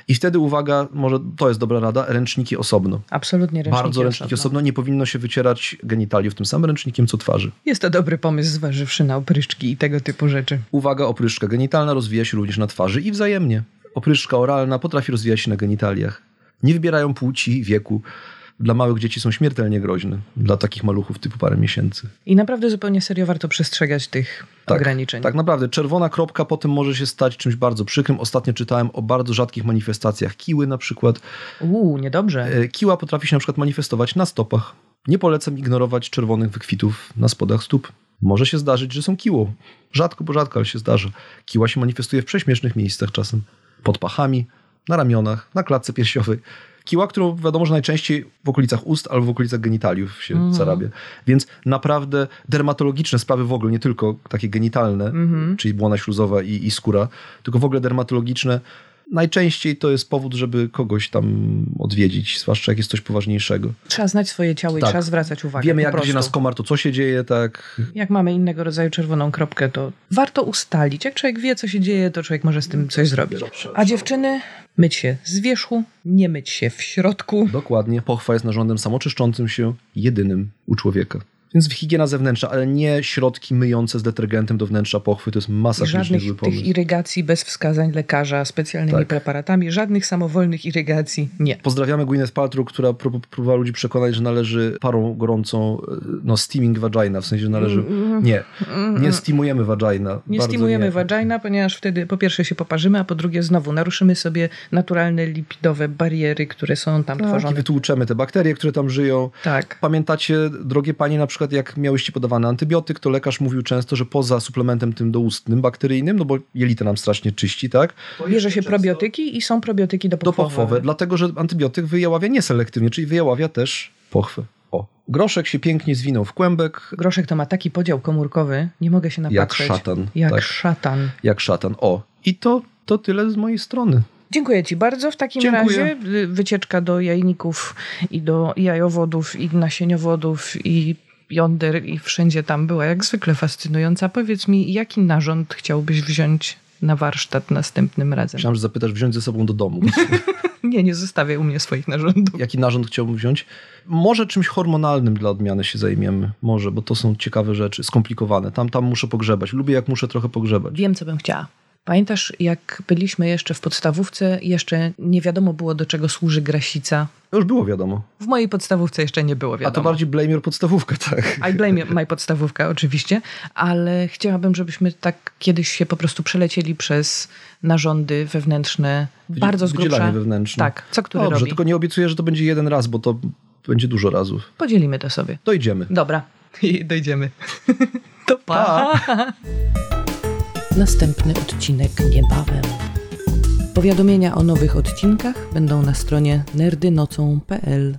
I wtedy uwaga, może to jest dobra rada, ręczniki osobno. Absolutnie ręczniki Bardzo ręczniki osobno. osobno. Nie powinno się wycierać genitaliów tym samym ręcznikiem, co twarzy. Jest to dobry pomysł, zważywszy na opryszczki i tego typu rzeczy. Uwaga, opryszczka genitalna rozwija się również na twarzy i wzajemnie. Opryszczka oralna potrafi rozwijać się na genitaliach. Nie wybierają płci, wieku. Dla małych dzieci są śmiertelnie groźne. Dla takich maluchów typu parę miesięcy. I naprawdę zupełnie serio warto przestrzegać tych Tak, ograniczeń. Tak naprawdę. Czerwona kropka potem może się stać czymś bardzo przykrym. Ostatnio czytałem o bardzo rzadkich manifestacjach kiły na przykład. Uuu, niedobrze. E, Kiła potrafi się na przykład manifestować na stopach. Nie polecam ignorować czerwonych wykwitów na spodach stóp. Może się zdarzyć, że są kiłą. Rzadko, bo rzadko, ale się zdarza. Kiła się manifestuje w prześmiesznych miejscach czasem. Pod pachami, na ramionach, na klatce piersiowej. Kiła, którą wiadomo, że najczęściej w okolicach ust albo w okolicach genitaliów się zarabia. Więc naprawdę dermatologiczne sprawy w ogóle, nie tylko takie genitalne, czyli błona śluzowa i, i skóra, tylko w ogóle dermatologiczne, najczęściej to jest powód, żeby kogoś tam odwiedzić, zwłaszcza jak jest coś poważniejszego. Trzeba znać swoje ciało i Tak. trzeba zwracać uwagę. Wiemy, jak będzie prostu. nas komar, to co się dzieje, tak. Jak mamy innego rodzaju czerwoną kropkę, to warto ustalić. Jak człowiek wie, co się dzieje, to człowiek może z tym coś zrobić. A dziewczyny, myć się z wierzchu, nie myć się w środku. Dokładnie. Pochwa jest narządem samoczyszczącym się, jedynym u człowieka. Więc higiena zewnętrzna, ale nie środki myjące z detergentem do wnętrza pochwy. To jest masakrycznie Żadnych tych pomysł. irygacji bez wskazań lekarza, specjalnymi Tak. preparatami, żadnych samowolnych irygacji. Nie. Pozdrawiamy Gwyneth Paltrow, która pró- próbowała ludzi przekonać, że należy parą gorącą, e, no steaming vagina, w sensie, że należy... Nie, nie steamujemy vagina. Mm, Nie stimujemy nie. vagina, ponieważ wtedy po pierwsze się poparzymy, a po drugie znowu naruszymy sobie naturalne lipidowe bariery, które są tam Tak, i tworzone. wytłuczemy te bakterie, które tam żyją. Tak. Pamiętacie, drogie panie, na przykład jak miałyście podawany antybiotyk, to lekarz mówił często, że poza suplementem tym doustnym, bakteryjnym, no bo jelita nam strasznie czyści, tak? Bierze się probiotyki i są probiotyki Do dopochwowe. pochwowe, dlatego że antybiotyk wyjaławia nieselektywnie, czyli wyjaławia też pochwę. O. Groszek się pięknie zwinął w kłębek, Groszek to ma taki podział komórkowy, nie mogę się jak napatrzeć. szatan. Jak tak, szatan. jak szatan. O. I to, to tyle z mojej strony. Dziękuję Ci bardzo. W takim Dziękuję. razie y, wycieczka do jajników i do jajowodów i nasieniowodów i jąder i wszędzie tam była jak zwykle fascynująca. Powiedz mi, jaki narząd chciałbyś wziąć na warsztat następnym razem? Myślałem, że zapytasz wziąć ze sobą do domu. Nie, nie zostawię u mnie swoich narządów. Jaki narząd chciałbym wziąć? Może czymś hormonalnym dla odmiany się zajmiemy. Może, bo to są ciekawe rzeczy, skomplikowane. Tam, tam muszę pogrzebać. Lubię, jak muszę trochę pogrzebać. Wiem, co bym chciała. Pamiętasz, jak byliśmy jeszcze w podstawówce, jeszcze nie wiadomo było, do czego służy grasica. To już było wiadomo. W mojej podstawówce jeszcze nie było A wiadomo. to bardziej Blamier podstawówka, tak. I blame my podstawówka oczywiście, ale chciałabym, żebyśmy tak kiedyś się po prostu przelecieli przez narządy wewnętrzne bardzo z grubsza. Wewnętrzne. Tak, co który Dobrze, robi. tylko nie obiecuję, że to będzie jeden raz, bo to będzie dużo razów. Podzielimy to sobie. Dojdziemy. Dobra, i dojdziemy. To pa. Następny odcinek niebawem. Powiadomienia o nowych odcinkach będą na stronie nerdynocą.pl.